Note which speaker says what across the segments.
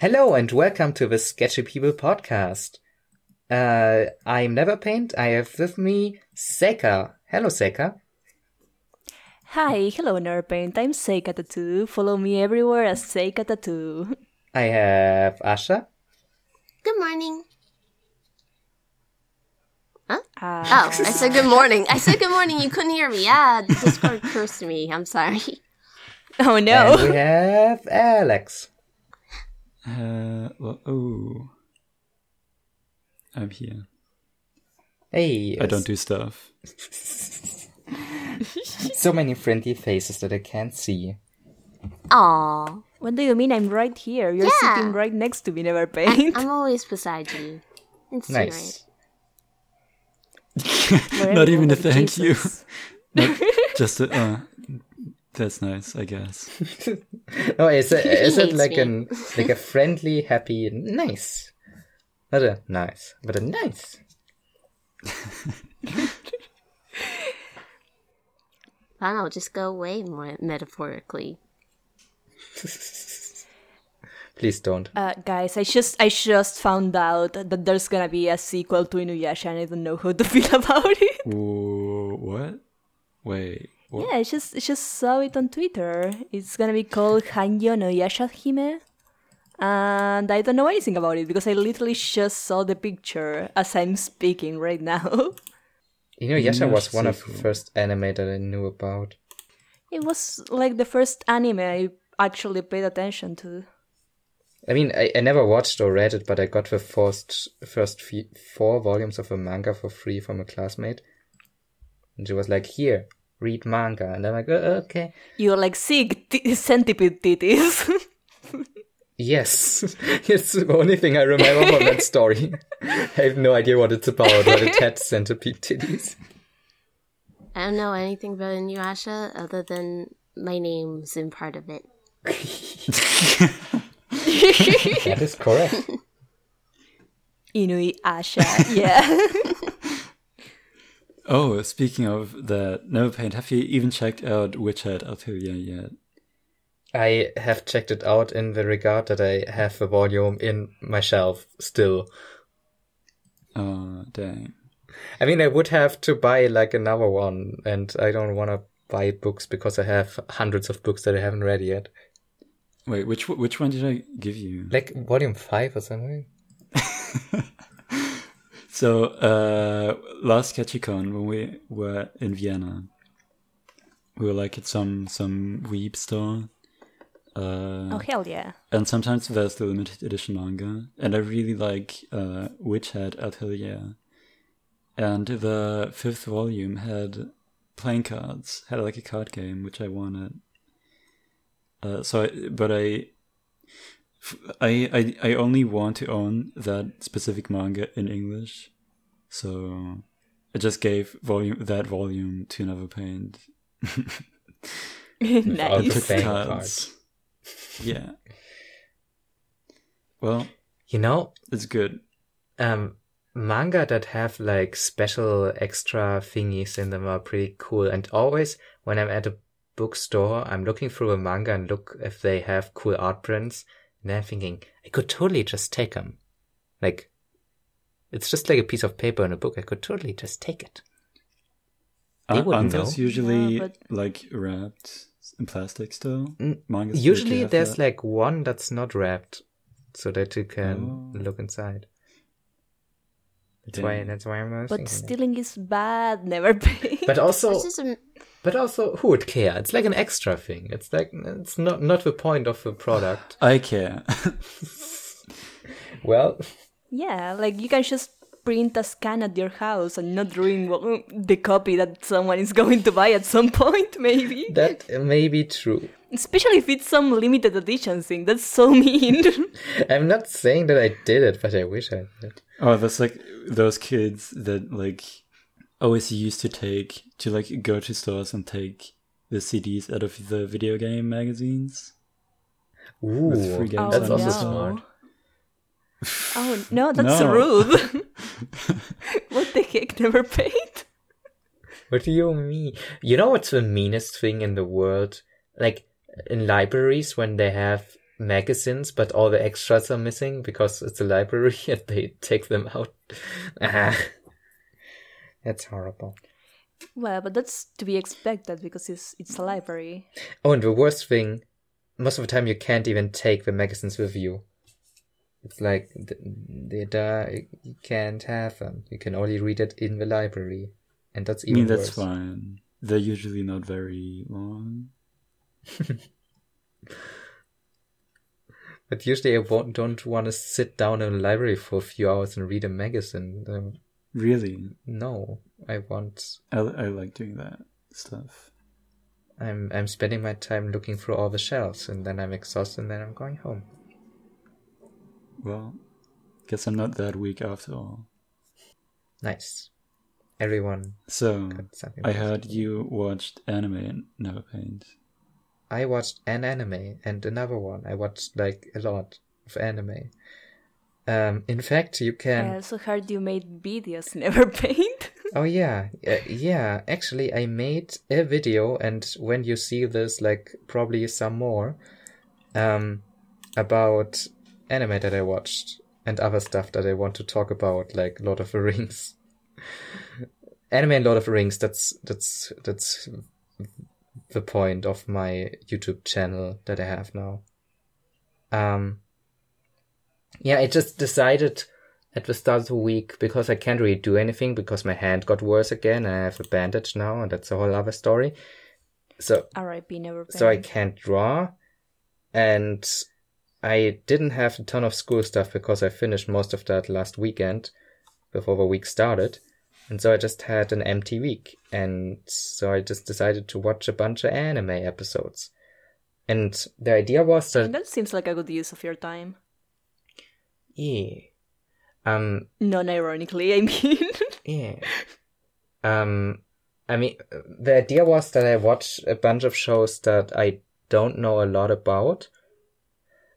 Speaker 1: Hello and welcome to the Sketchy People podcast. Uh, I'm Neverpaint. I have with me Seka. Hello, Seka.
Speaker 2: Hi, hello Nerpaint. I'm Seka Tattoo. Follow me everywhere as Seka Tattoo.
Speaker 1: I have Asha.
Speaker 3: Good morning. Huh?
Speaker 2: Uh,
Speaker 3: Oh, I said good morning. I said good morning. You couldn't hear me. Yeah, Discord cursed me. I'm sorry.
Speaker 2: oh
Speaker 1: And
Speaker 2: no.
Speaker 1: we have Alex.
Speaker 4: Uh, well, oh. I'm here.
Speaker 1: Hey.
Speaker 4: I don't do stuff.
Speaker 1: so many friendly faces that I can't see.
Speaker 3: Aw,
Speaker 2: What do you mean I'm right here? You're
Speaker 3: Yeah.
Speaker 2: sitting right next to me, Neverpaint.
Speaker 3: I'm always beside you. It's
Speaker 1: Nice.
Speaker 2: Wherever
Speaker 4: Not even a
Speaker 2: with
Speaker 4: thank you. Not just a, uh, that's nice, I guess.
Speaker 1: Oh, is it, is it like
Speaker 3: me.
Speaker 1: an like a friendly, happy, nice? Not a nice, but a nice.
Speaker 3: Fine, I'll just go away more metaphorically.
Speaker 1: Please don't.
Speaker 2: Uh, guys, I just I just found out that there's gonna be a sequel to Inuyasha and I don't know how to feel about it.
Speaker 4: Ooh, what? Wait, what?
Speaker 2: Yeah, I just I just saw it on Twitter. It's gonna be called Hanyō no Yashahime. And I don't know anything about it because I literally just saw the picture as I'm speaking right now.
Speaker 1: You know, Yasha was one of the first anime that I knew about.
Speaker 2: It was like the first anime I actually paid attention to.
Speaker 1: I mean, I, I never watched or read it, but I got the first first fe- four volumes of a manga for free from a classmate, and she was like, "Here, read manga," and I'm like, oh, "Okay,
Speaker 2: You're like sick t- centipede titties.
Speaker 1: yes." it's the only thing I remember from that story. I have no idea what it's about, but it had centipede titties.
Speaker 3: I don't know anything about Inuyasha other than my name's in part of it.
Speaker 1: That is correct.
Speaker 2: Inui Asha, yeah.
Speaker 4: Oh, speaking of that, Neverpaint, have you even checked out Witch Hat Atelier yet?
Speaker 1: I have checked it out in the regard that I have a volume in my shelf still.
Speaker 4: Oh, dang.
Speaker 1: I mean, I would have to buy like another one, and I don't want to buy books because I have hundreds of books that I haven't read yet.
Speaker 4: Wait, which which one did I give you?
Speaker 1: Like volume five or something.
Speaker 4: So, uh, last Sketchicon, when we were in Vienna, we were like at some some weeb store. Uh,
Speaker 2: oh hell yeah.
Speaker 4: and sometimes there's the limited edition manga and i really like uh witch hat atelier and the fifth volume had playing cards had like a card game which i wanted uh so I, but I, I i i only want to own that specific manga in english so i just gave volume that volume to Neverpaint.
Speaker 1: Without
Speaker 2: nice.
Speaker 1: the playing
Speaker 4: cards.
Speaker 1: cards.
Speaker 4: yeah well
Speaker 1: You know,
Speaker 4: it's good
Speaker 1: um, manga that have like special extra thingies in them are pretty cool. And always when I'm at a bookstore, I'm looking through a manga and look if they have cool art prints. And I'm thinking, I could totally just take them. Like, it's just like a piece of paper in a book. I could totally just take it. They
Speaker 4: Aren't-
Speaker 1: wouldn't
Speaker 4: Aren't those
Speaker 1: know.
Speaker 4: usually
Speaker 2: Yeah, but-
Speaker 4: like wrapped in plastic still? Mangas usually
Speaker 1: Usually there's
Speaker 4: that.
Speaker 1: like one that's not wrapped so that you can
Speaker 4: Oh.
Speaker 1: look inside. That's why
Speaker 4: Dang.
Speaker 1: that's why I'm asking. But
Speaker 2: stealing is bad, never pay.
Speaker 1: But also
Speaker 3: a,
Speaker 1: but also who would care? It's like an extra thing. It's like it's not not the point of the product.
Speaker 4: I care.
Speaker 1: well,
Speaker 2: yeah, like you can just print a scan at your house and not ruin well, the copy that someone is going to buy at some point, maybe.
Speaker 1: that may be true.
Speaker 2: Especially if it's some limited edition thing. That's so mean.
Speaker 1: I'm not saying that I did it, but I wish I did.
Speaker 4: oh, that's like those kids that like always used to take to like go to stores and take the CDs out of the video game magazines.
Speaker 1: Ooh,
Speaker 4: free games
Speaker 1: that's
Speaker 2: Oh,
Speaker 1: also
Speaker 2: no.
Speaker 1: smart.
Speaker 2: oh no, that's
Speaker 4: No.
Speaker 2: rude. what the heck? Neverpaint.
Speaker 1: What do you mean? You know what's the meanest thing in the world? Like in libraries when they have magazines, but all the extras are missing because it's a library and they take them out. Ah. That's horrible.
Speaker 2: Well, but that's to be expected because it's it's a library.
Speaker 1: Oh, and the worst thing, most of the time you can't even take the magazines with you. It's like th- they die. You can't have them. You can only read it in the library, and that's even.
Speaker 4: I
Speaker 1: even
Speaker 4: mean, that's
Speaker 1: worse.
Speaker 4: fine. They're usually not very long.
Speaker 1: But usually I won't, don't want to sit down in a library for a few hours and read a magazine. Um,
Speaker 4: Really,
Speaker 1: no, I want.
Speaker 4: I, I like doing that stuff.
Speaker 1: I'm I'm spending my time looking through all the shelves, and then I'm exhausted, and then I'm going home.
Speaker 4: Well, guess I'm not that weak after all.
Speaker 1: Nice. Everyone
Speaker 4: So. I heard you watched anime and never paint.
Speaker 1: I watched an anime and another one. I watched like a lot of anime. Um, in fact, you can.
Speaker 2: I also heard you made videos, never paint.
Speaker 1: Oh yeah, uh, yeah. Actually, I made a video, and when you see this, like probably some more, um, about anime that I watched and other stuff that I want to talk about, like Lord of the Rings. anime and Lord of the Rings. That's that's that's the point of my YouTube channel that I have now. Um. Yeah, I just decided at the start of the week because I can't really do anything because my hand got worse again. I have a bandage now, and that's a whole other story. So
Speaker 2: R.I.P. Never
Speaker 1: so I can't draw, and I didn't have a ton of school stuff because I finished most of that last weekend before the week started. And so I just had an empty week. And so I just decided to watch a bunch of anime episodes. And the idea was that,
Speaker 2: That seems like a good use of your time.
Speaker 1: Yeah, um,
Speaker 2: Non-ironically, I mean.
Speaker 1: Yeah. Um, I mean, the idea was that I watch a bunch of shows that I don't know a lot about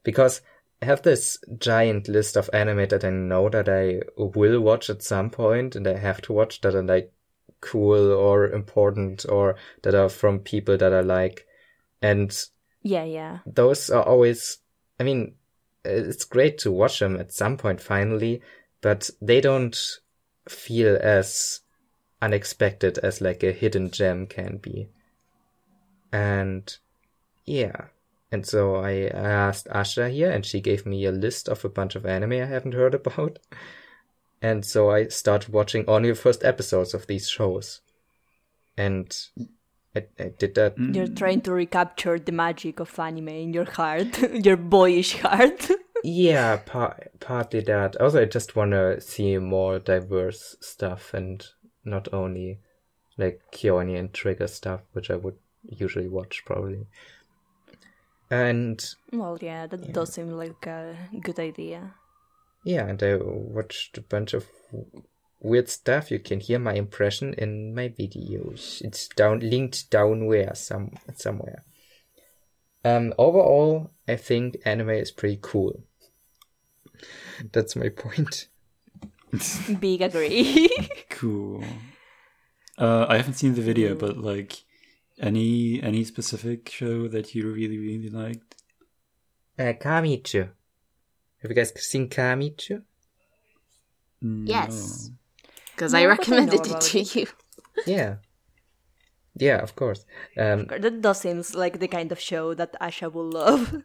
Speaker 1: because I have this giant list of anime that I know that I will watch at some point and I have to watch that are like cool or important or that are from people that I like. And
Speaker 2: yeah, yeah.
Speaker 1: those are always, I mean, it's great to watch them at some point finally, but they don't feel as unexpected as like a hidden gem can be. And yeah. And so I asked Asha here and she gave me a list of a bunch of anime I haven't heard about. And so I started watching only the first episodes of these shows. And I, I did that mm.
Speaker 2: You're trying to recapture the magic of anime in your heart, your boyish heart.
Speaker 1: Yeah, par- partly that. Also, I just want to see more diverse stuff and not only like Kyoani and Trigger stuff, which I would usually watch probably. And
Speaker 2: well, yeah, that does seem like a good idea.
Speaker 1: yeah, and I watched a bunch of w- weird stuff. You can hear my impression in my videos. It's down linked down where some somewhere. Um, overall, I think anime is pretty cool. That's my point.
Speaker 2: Big agree.
Speaker 4: Cool. Uh, I haven't seen the video, but like, any any specific show that you really really liked?
Speaker 1: Uh, Kamichu. Have you guys seen Kamichu?
Speaker 3: Yes.
Speaker 4: No.
Speaker 3: Because
Speaker 2: No,
Speaker 3: I
Speaker 2: but I
Speaker 3: recommended it to
Speaker 2: it.
Speaker 3: you.
Speaker 1: Yeah. Yeah, of course. Um,
Speaker 2: that does seem like the kind of show that Asha will love.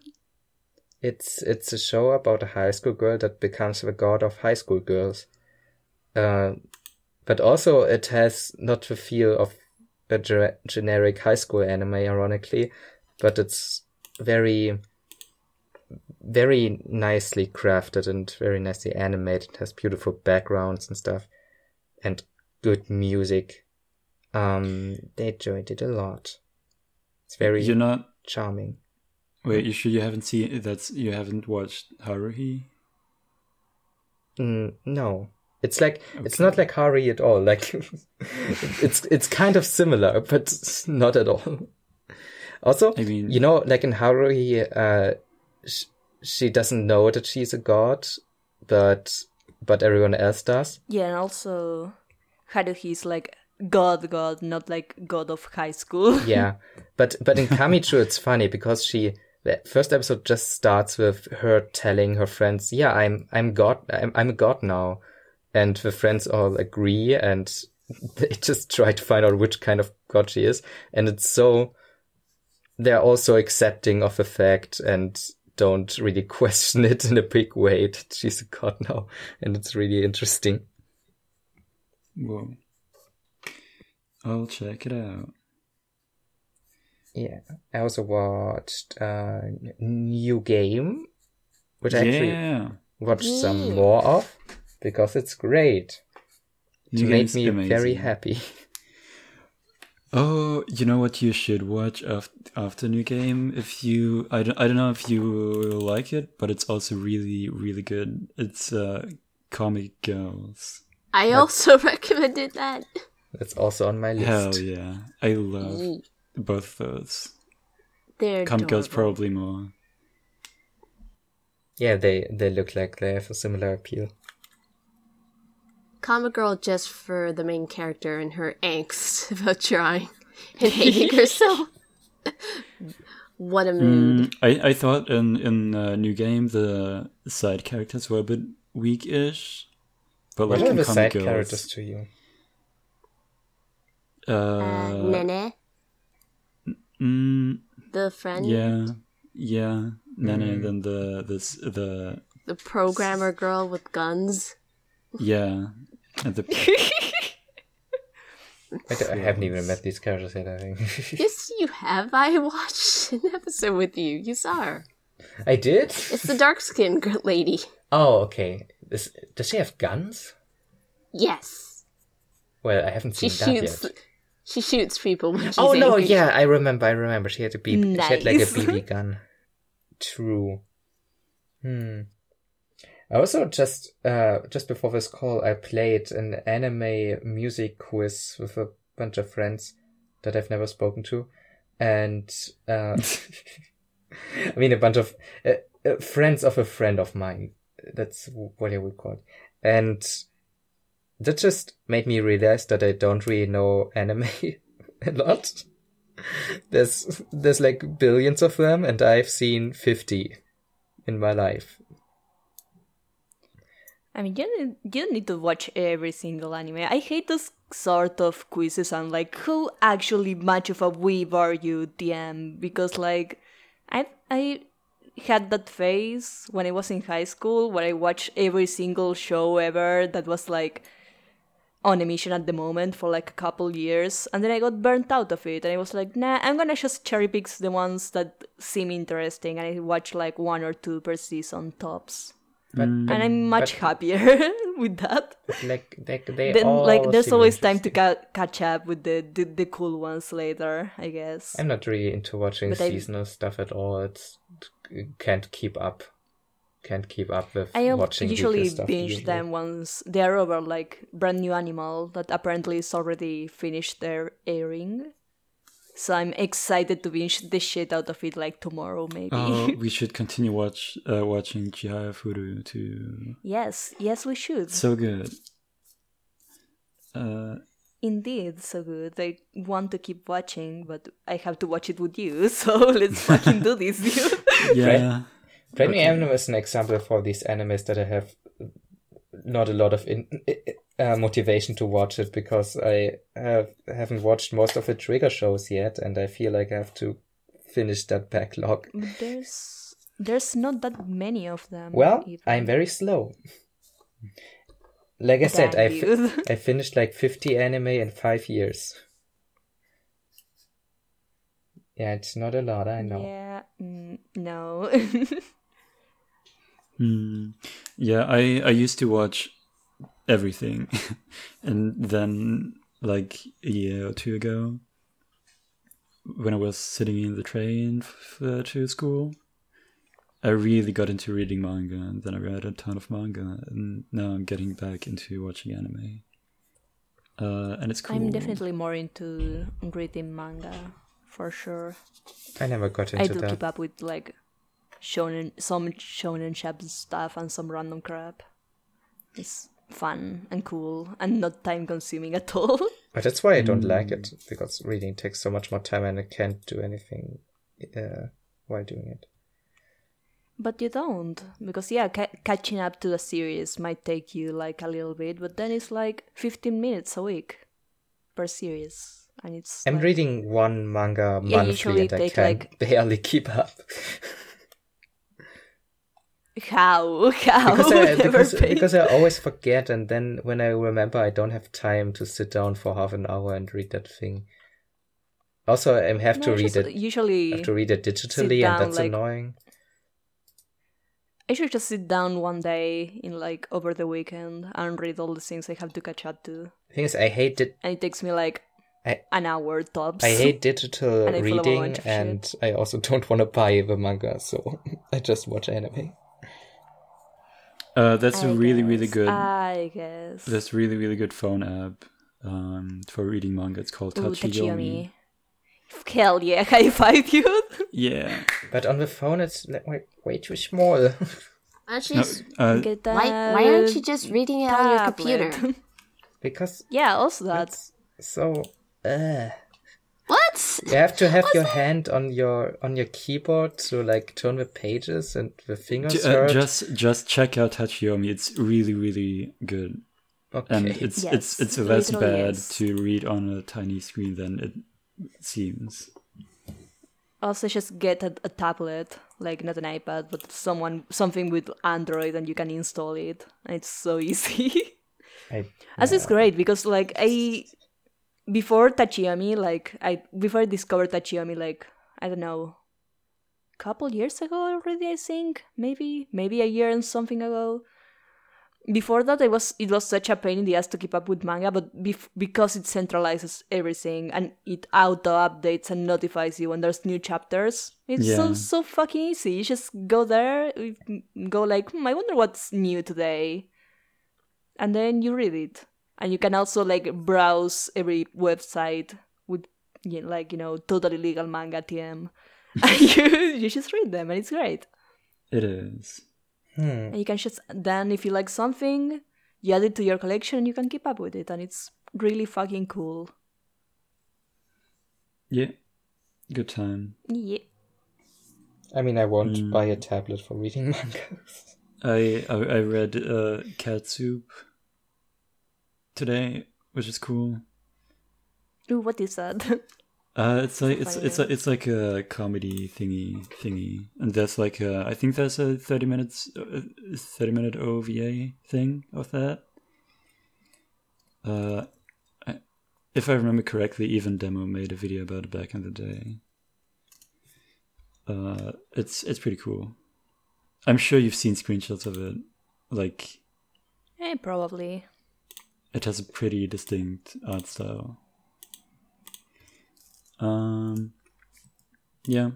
Speaker 1: it's it's a show about a high school girl that becomes the god of high school girls. Uh, but also it has not the feel of a ge- generic high school anime, ironically, but it's very, very nicely crafted and very nicely animated. It has beautiful backgrounds and stuff, and good music. Um, they enjoyed it a lot. It's very
Speaker 4: You're not.
Speaker 1: charming.
Speaker 4: Wait, you sure you haven't seen that's you haven't watched Haruhi?
Speaker 1: Mm, no, it's like it's not like Hari at all. Like it's it's kind of similar, but not at all. Also,
Speaker 4: I mean-
Speaker 1: you know, like in Haruhi, uh, sh- she doesn't know that she's a god, but but everyone else does.
Speaker 2: yeah, and also Haruhi's like god god, not like god of high school.
Speaker 1: Yeah, but but in Kamichu it's funny because she the first episode just starts with her telling her friends, "Yeah, I'm I'm God. I'm I'm a god now," and the friends all agree, and they just try to find out which kind of god she is, and it's so they're also accepting of the fact and don't really question it in a big way that she's a god now, and it's really interesting.
Speaker 4: Whoa. I'll check it out.
Speaker 1: Yeah, I also watched uh, New Game, which I actually
Speaker 4: yeah.
Speaker 1: watched some more of because it's great. It
Speaker 4: New
Speaker 1: made
Speaker 4: Game's
Speaker 1: me very happy.
Speaker 4: Oh, you know what you should watch after, after New Game? If you, I don't, I don't know if you like it, but it's also really, really good. It's uh, Comic Girls.
Speaker 3: I also recommended that.
Speaker 1: That's also on my list.
Speaker 4: Hell yeah. I love
Speaker 3: Ye-
Speaker 4: both those.
Speaker 3: They're
Speaker 4: Comic Girls probably more.
Speaker 1: Yeah, they they look like they have a similar appeal.
Speaker 3: Comic Girl just for the main character and her angst about trying and hating herself. what a mood.
Speaker 4: Mm, I, I thought in in uh, New Game the side characters were a bit weak-ish, but
Speaker 1: What
Speaker 4: like
Speaker 1: are
Speaker 4: in
Speaker 1: the
Speaker 4: Comic
Speaker 1: side characters to you?
Speaker 3: Uh,
Speaker 4: uh,
Speaker 3: Nene,
Speaker 4: mm,
Speaker 3: the friend,
Speaker 4: yeah, yeah, Nene,
Speaker 1: Mm.
Speaker 4: then the this the
Speaker 3: the programmer girl with guns.
Speaker 4: yeah, and the
Speaker 1: I, d- I haven't even met these characters yet. I think
Speaker 3: Yes, you have. I watched an episode with you. You saw her.
Speaker 1: I did.
Speaker 3: It's the dark skinned lady.
Speaker 1: Oh, okay. This, does she have guns?
Speaker 3: Yes.
Speaker 1: Well, I haven't
Speaker 3: She
Speaker 1: seen that
Speaker 3: shoots.
Speaker 1: yet.
Speaker 3: She shoots people when she's
Speaker 1: Oh no,
Speaker 3: angry.
Speaker 1: yeah, I remember. I remember. She had a BB. nice. She had like a BB gun. True. Hmm. I also just uh just before this call, I played an anime music quiz with a bunch of friends that I've never spoken to, and uh, I mean a bunch of uh, uh, friends of a friend of mine. That's what I would call it, and that just made me realize that I don't really know anime a lot. There's there's like billions of them, and I've seen fifty in my life.
Speaker 2: I mean, you don't, you don't need to watch every single anime. I hate those sort of quizzes on like who actually much of a weeb are you, DM? Because like, I I had that phase when I was in high school where I watched every single show ever that was like on emission at the moment for like a couple years, and then I got burnt out of it, and I was like, nah, I'm gonna just cherry pick the ones that seem interesting, and I watch like one or two per season tops
Speaker 1: But,
Speaker 2: and I'm much
Speaker 1: but-
Speaker 2: happier with that.
Speaker 1: like they they
Speaker 2: Then,
Speaker 1: all
Speaker 2: like, there's
Speaker 1: seem
Speaker 2: always time to
Speaker 1: interesting.
Speaker 2: ca- catch up with the, the the cool ones later, I guess.
Speaker 1: I'm not really into watching
Speaker 2: But I-
Speaker 1: seasonal stuff at all. It's can't keep up. Can't keep up with
Speaker 2: I al-
Speaker 1: watching
Speaker 2: usually
Speaker 1: weekly stuff
Speaker 2: binge
Speaker 1: usually.
Speaker 2: them once they're over, like brand new animal that apparently is already finished their airing. So I'm excited to binge the shit out of it like tomorrow, maybe.
Speaker 4: oh, we should continue watch uh, watching Chihaya Furu too.
Speaker 2: yes, yes, we should.
Speaker 4: So good. Uh,
Speaker 2: Indeed, so good. I want to keep watching, but I have to watch it with you. So let's fucking do this, dude.
Speaker 4: yeah.
Speaker 1: Training
Speaker 4: Okay.
Speaker 1: Anime is an example for these animes that I have not a lot of in, uh, motivation to watch it because I have haven't watched most of the Trigger shows yet, and I feel like I have to finish that backlog.
Speaker 2: There's there's not that many of them.
Speaker 1: Well,
Speaker 2: even.
Speaker 1: I'm very slow. Like I said, I, fi- I finished like 50 anime in five years. Yeah, it's not a lot, I know.
Speaker 2: Yeah, mm, no.
Speaker 4: Hmm. Yeah, I I used to watch everything, and then like a year or two ago, when I was sitting in the train f- to school, I really got into reading manga, and then I read a ton of manga, and now I'm getting back into watching anime. Uh, and it's cool.
Speaker 2: I'm definitely more into reading manga, for sure.
Speaker 1: I never got into that.
Speaker 2: I do
Speaker 1: that.
Speaker 2: keep up with like shonen, some shonen shop stuff and some random crap. It's fun and cool and not time consuming at all.
Speaker 1: But that's why I don't like it, because reading takes so much more time and I can't do anything uh, while doing it.
Speaker 2: But you don't, because yeah, ca- catching up to the series might take you like a little bit, but then it's like 15 minutes a week per series, and it's.
Speaker 1: I'm
Speaker 2: like-
Speaker 1: reading one manga
Speaker 2: Yeah,
Speaker 1: monthly
Speaker 2: usually
Speaker 1: and I can
Speaker 2: like-
Speaker 1: barely keep up.
Speaker 2: How? How?
Speaker 1: because, I, because, because I always forget, and then when I remember, I don't have time to sit down for half an hour and read that thing. Also, I have to
Speaker 2: No,
Speaker 1: read it.
Speaker 2: Usually,
Speaker 1: have to read it digitally, and that's
Speaker 2: like-
Speaker 1: annoying.
Speaker 2: I should just sit down one day in like over the weekend and read all the things I have to catch up to,
Speaker 1: The thing is, I hate it.
Speaker 2: and it takes me like
Speaker 1: I-
Speaker 2: an hour tops.
Speaker 1: I hate digital
Speaker 2: And I
Speaker 1: reading, and I also don't want to buy the manga, so I just watch anime.
Speaker 4: Uh, that's
Speaker 2: I
Speaker 4: a really, really good.
Speaker 2: I guess.
Speaker 4: That's really, really good phone app um, for reading manga. It's called
Speaker 2: Ooh,
Speaker 4: Tachiyomi.
Speaker 2: Tachiyomi. Hell yeah, high five, dude.
Speaker 4: Yeah.
Speaker 1: But on the phone, it's like way, way too small.
Speaker 3: Why don't you
Speaker 4: No,
Speaker 3: just,
Speaker 4: uh,
Speaker 3: why, why aren't you just reading it on your computer?
Speaker 1: because
Speaker 2: yeah, also that.
Speaker 1: that's so. Uh.
Speaker 3: What?
Speaker 1: You have to have your hand on your on your keyboard to like turn the pages and the fingers
Speaker 4: J- uh,
Speaker 1: hurt.
Speaker 4: just just check out Tachiyomi. It's really, really good,
Speaker 1: okay.
Speaker 4: and it's
Speaker 2: Yes,
Speaker 4: it's it's less bad
Speaker 2: is.
Speaker 4: to read on a tiny screen than it seems.
Speaker 2: Also, just get a, a tablet, like not an iPad, but someone something with Android, and you can install it. And it's so easy.
Speaker 1: I,
Speaker 2: As it's great because like I before Tachiyomi, like I before I discovered Tachiyomi, like I don't know, couple years ago already. I think maybe maybe a year and something ago. Before that, it was it was such a pain in the ass to keep up with manga, but bef- because it centralizes everything and it auto updates and notifies you when there's new chapters, it's so so fucking easy. You just go there, go like, hmm, I wonder what's new today, and then you read it and you can also like browse every website with you know, like you know totally legal manga tm and you you just read them and it's great
Speaker 4: It is.
Speaker 1: hmm.
Speaker 2: and you can just then if you like something you add it to your collection and you can keep up with it and it's really fucking cool
Speaker 4: Yeah. Good time.
Speaker 2: yeah
Speaker 1: I mean, I won't
Speaker 4: Mm.
Speaker 1: buy a tablet for reading manga.
Speaker 4: I I, I read uh, Cat Soup today, which is cool.
Speaker 2: Ooh, what is that
Speaker 4: Uh, it's like it's it's a, it's like a comedy thingy thingy, and that's like a, I think that's a thirty minutes uh, thirty minute OVA thing of that. Uh, I, if I remember correctly, even Demo made a video about it back in the day. Uh, it's it's pretty cool. I'm sure you've seen screenshots of it. Like
Speaker 2: eh, probably
Speaker 4: it has a pretty distinct art style. Um, yeah.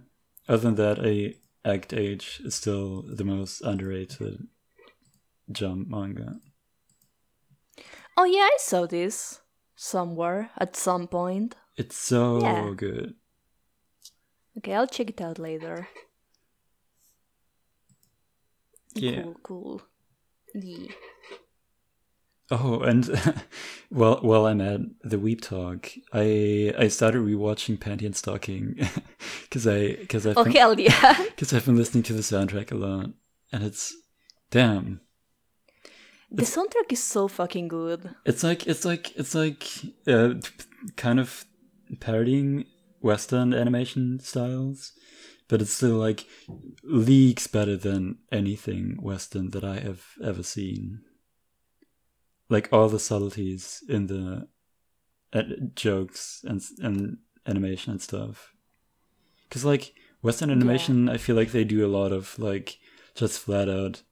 Speaker 4: Other than that, a Act Age is still the most underrated jump manga.
Speaker 2: oh yeah i saw this somewhere at some point
Speaker 4: It's so
Speaker 2: Yeah.
Speaker 4: good.
Speaker 2: okay i'll check it out later
Speaker 4: Yeah.
Speaker 2: cool cool yeah.
Speaker 4: Oh, and while while I'm at the Weeb Talk, I I started rewatching Panty and Stocking because I because I've
Speaker 2: oh
Speaker 4: been,
Speaker 2: hell yeah
Speaker 4: because I've been listening to the soundtrack a lot, and it's damn.
Speaker 2: The soundtrack is so fucking good.
Speaker 4: It's like it's like it's like uh, kind of parodying Western animation styles, but it's still like leagues better than anything Western that I have ever seen. Like all the subtleties in the uh, jokes and and animation and stuff. Because like Western animation, I feel like they do a lot of like just flat out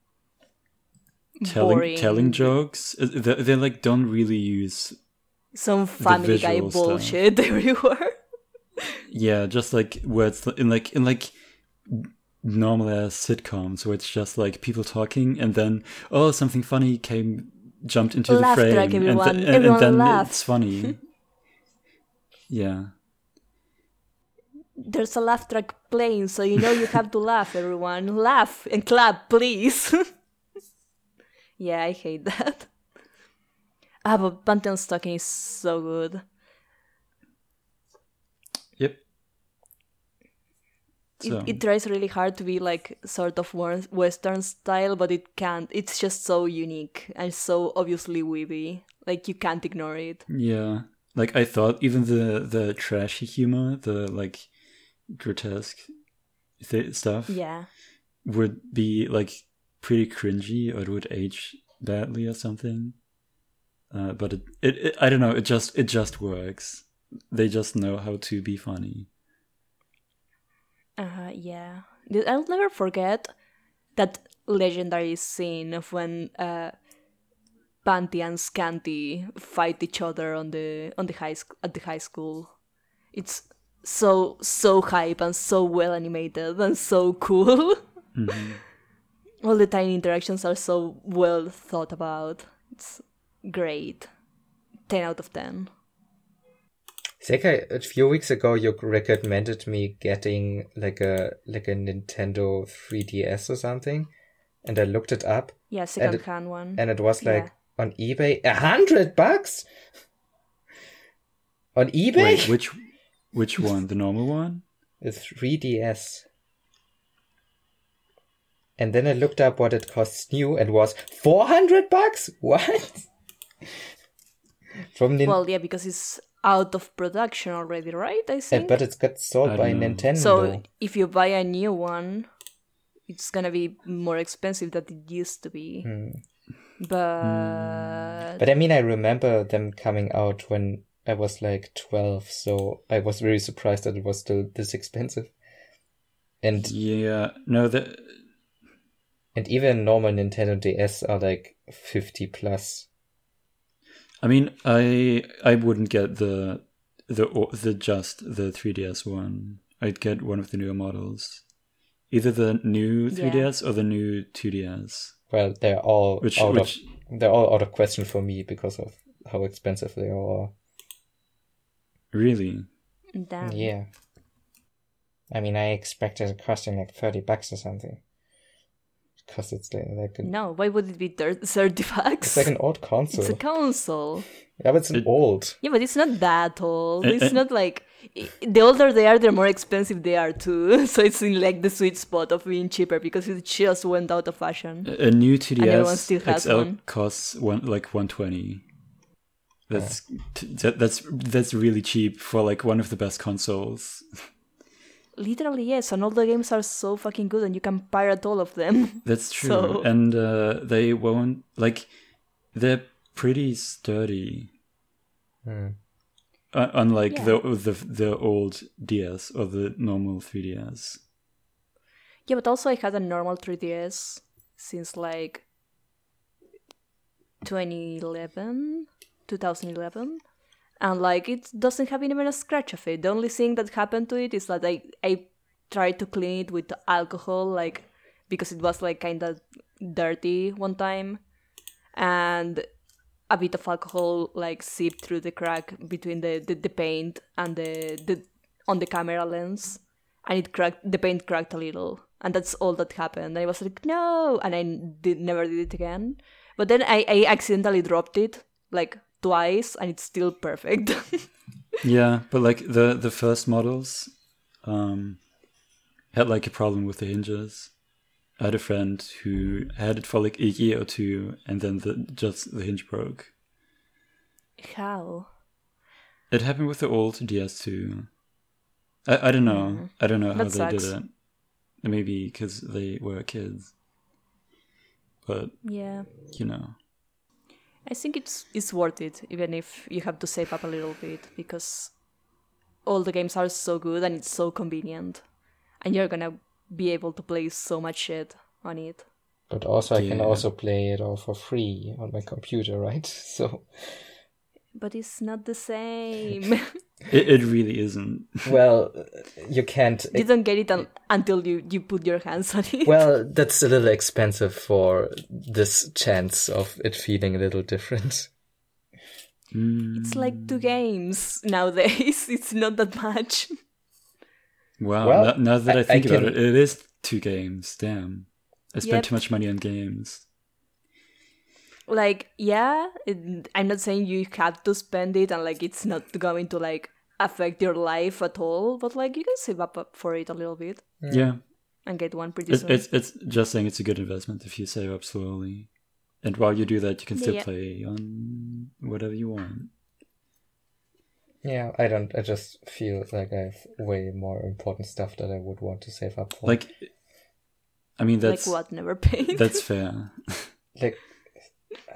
Speaker 4: telling
Speaker 2: Boring.
Speaker 4: telling jokes. Uh, They, they like don't really use
Speaker 2: Some Family Guy
Speaker 4: visual stuff.
Speaker 2: bullshit everywhere.
Speaker 4: yeah, just like words in like in like normal ass sitcoms where it's just like people talking and then oh something funny came jumped into
Speaker 2: Laugh
Speaker 4: the frame
Speaker 2: track,
Speaker 4: and,
Speaker 2: everyone.
Speaker 4: th- and,
Speaker 2: Everyone
Speaker 4: then
Speaker 2: laugh.
Speaker 4: it's funny. yeah.
Speaker 2: There's a laugh track playing, so you know you have to laugh, everyone. Laugh and clap, please. yeah, I hate that. Ah, but Panty and Stocking is so good.
Speaker 4: Yep. So
Speaker 2: It, it tries really hard to be like sort of Western style, but it can't. It's just so unique and so obviously weeby. Like you can't ignore it.
Speaker 4: yeah, like I thought, even the the trashy humor, the like grotesque th- stuff,
Speaker 2: Yeah.
Speaker 4: would be like pretty cringy or it would age badly or something. Uh, but it, it, it, I don't know. It just it just works. They just know how to be funny.
Speaker 2: Uh, yeah. I'll never forget that legendary scene of when uh, Panty and Scanty fight each other on the on the high sc- at the high school. It's so so hype and so well animated and so cool. All the tiny interactions are so well thought about. It's great. Ten out of ten.
Speaker 1: Seka, a few weeks ago you recommended me getting like a like a Nintendo 3DS or something, and I looked it up,
Speaker 2: Yeah, second hand one.
Speaker 1: and it was like
Speaker 2: Yeah.
Speaker 1: on eBay a hundred bucks. On eBay,
Speaker 4: Wait, which which one? The normal one?
Speaker 1: the 3DS. And then I looked up what it costs new, and was four hundred bucks. What? From Nin-
Speaker 2: Well, yeah, because it's out of production already, right? I
Speaker 1: Yeah,
Speaker 2: think.
Speaker 1: but it's got sold
Speaker 4: I
Speaker 1: by
Speaker 4: know.
Speaker 1: Nintendo.
Speaker 2: So if you buy a new one, it's gonna be more expensive than it used to be. Hmm. But
Speaker 1: But I mean, I remember them coming out when I was like 12, so I was very surprised that it was still this expensive. And
Speaker 4: Yeah, no, the
Speaker 1: and even normal Nintendo DS are like 50 plus.
Speaker 4: I mean, I I wouldn't get the the the just the 3DS one. I'd get one of the newer models, either the new 3DS or the new 2DS.
Speaker 1: Well, they're all
Speaker 4: Which
Speaker 1: out
Speaker 4: which
Speaker 1: of they're all out of question for me because of how expensive they all are.
Speaker 4: really?
Speaker 2: damn.
Speaker 1: Yeah. I mean, I expected it costing like 30 bucks or something. Because it's like, like a,
Speaker 2: No, why would it be thir- thirty bucks?
Speaker 1: it's like an old console.
Speaker 2: It's a console.
Speaker 1: yeah, but it's an
Speaker 4: It-
Speaker 1: old.
Speaker 2: Yeah, but it's not that old.
Speaker 4: Uh,
Speaker 2: It's
Speaker 4: uh,
Speaker 2: not like the older they are, the more expensive they are too. So it's in like the sweet spot of being cheaper because it just went out of fashion.
Speaker 4: A a new
Speaker 2: everyone
Speaker 4: 2DS
Speaker 2: still has
Speaker 4: XL
Speaker 2: one.
Speaker 4: costs one like 120. That's t- that's that's really cheap for like one of the best consoles.
Speaker 2: Literally, yes, and all the games are so fucking good, and you can pirate all of them.
Speaker 4: That's true,
Speaker 2: So-
Speaker 4: and uh, they won't like they're pretty sturdy.
Speaker 1: Hmm.
Speaker 4: Uh, unlike
Speaker 2: Yeah.
Speaker 4: the the the old DS or the normal 3DS.
Speaker 2: Yeah, but also I had a normal 3DS since like 2011, 2011. And like it doesn't have even a scratch of it. The only thing that happened to it is that I I tried to clean it with alcohol, like because it was like kind of dirty one time, and a bit of alcohol like seeped through the crack between the, the, the paint and the, the on the camera lens. And it cracked the paint cracked a little. And that's all that happened. And i was like no! And i did never did it again. But then i, I accidentally dropped it like twice and it's still perfect
Speaker 4: Yeah, but like the the first models um had like a problem with the hinges. I had a friend who had it for like a year or two and then the just the hinge broke.
Speaker 2: how
Speaker 4: It happened with the old DS too. I, I don't know. I don't know how
Speaker 2: That
Speaker 4: they
Speaker 2: sucks.
Speaker 4: did it. Maybe because they were kids. But
Speaker 2: yeah
Speaker 4: you know,
Speaker 2: i think it's it's worth it even if you have to save up a little bit because all the games are so good and it's so convenient and you're gonna be able to play so much shit on it
Speaker 1: But also, I can also play it all for free on my computer, right? So,
Speaker 2: but it's not the same
Speaker 4: it, it really isn't.
Speaker 1: well, you can't.
Speaker 2: you don't get it un- until you you put your hands on it
Speaker 1: Well, that's a little expensive for this chance of it feeling a little different. Mm.
Speaker 2: it's like two games nowadays it's not that much
Speaker 4: Wow.
Speaker 1: Well,
Speaker 4: now, now that I,
Speaker 1: I- I
Speaker 4: think about it, it is two games. Damn. I spent
Speaker 2: Yep.
Speaker 4: too much money on games.
Speaker 2: Like yeah it, i'm not saying you have to spend it and like it's not going to like affect your life at all, but like you can save up up for it a little bit
Speaker 4: Yeah,
Speaker 2: and get one pretty
Speaker 4: it's,
Speaker 2: soon.
Speaker 4: it's it's just saying it's a good investment if you save up slowly, and while you do that, you can still
Speaker 2: yeah.
Speaker 4: play on whatever you want.
Speaker 1: Yeah, I don't. I just feel like I have way more important stuff that I would want to save up for.
Speaker 4: Like, I mean, that's
Speaker 2: like what? Neverpaint.
Speaker 4: that's fair.
Speaker 1: like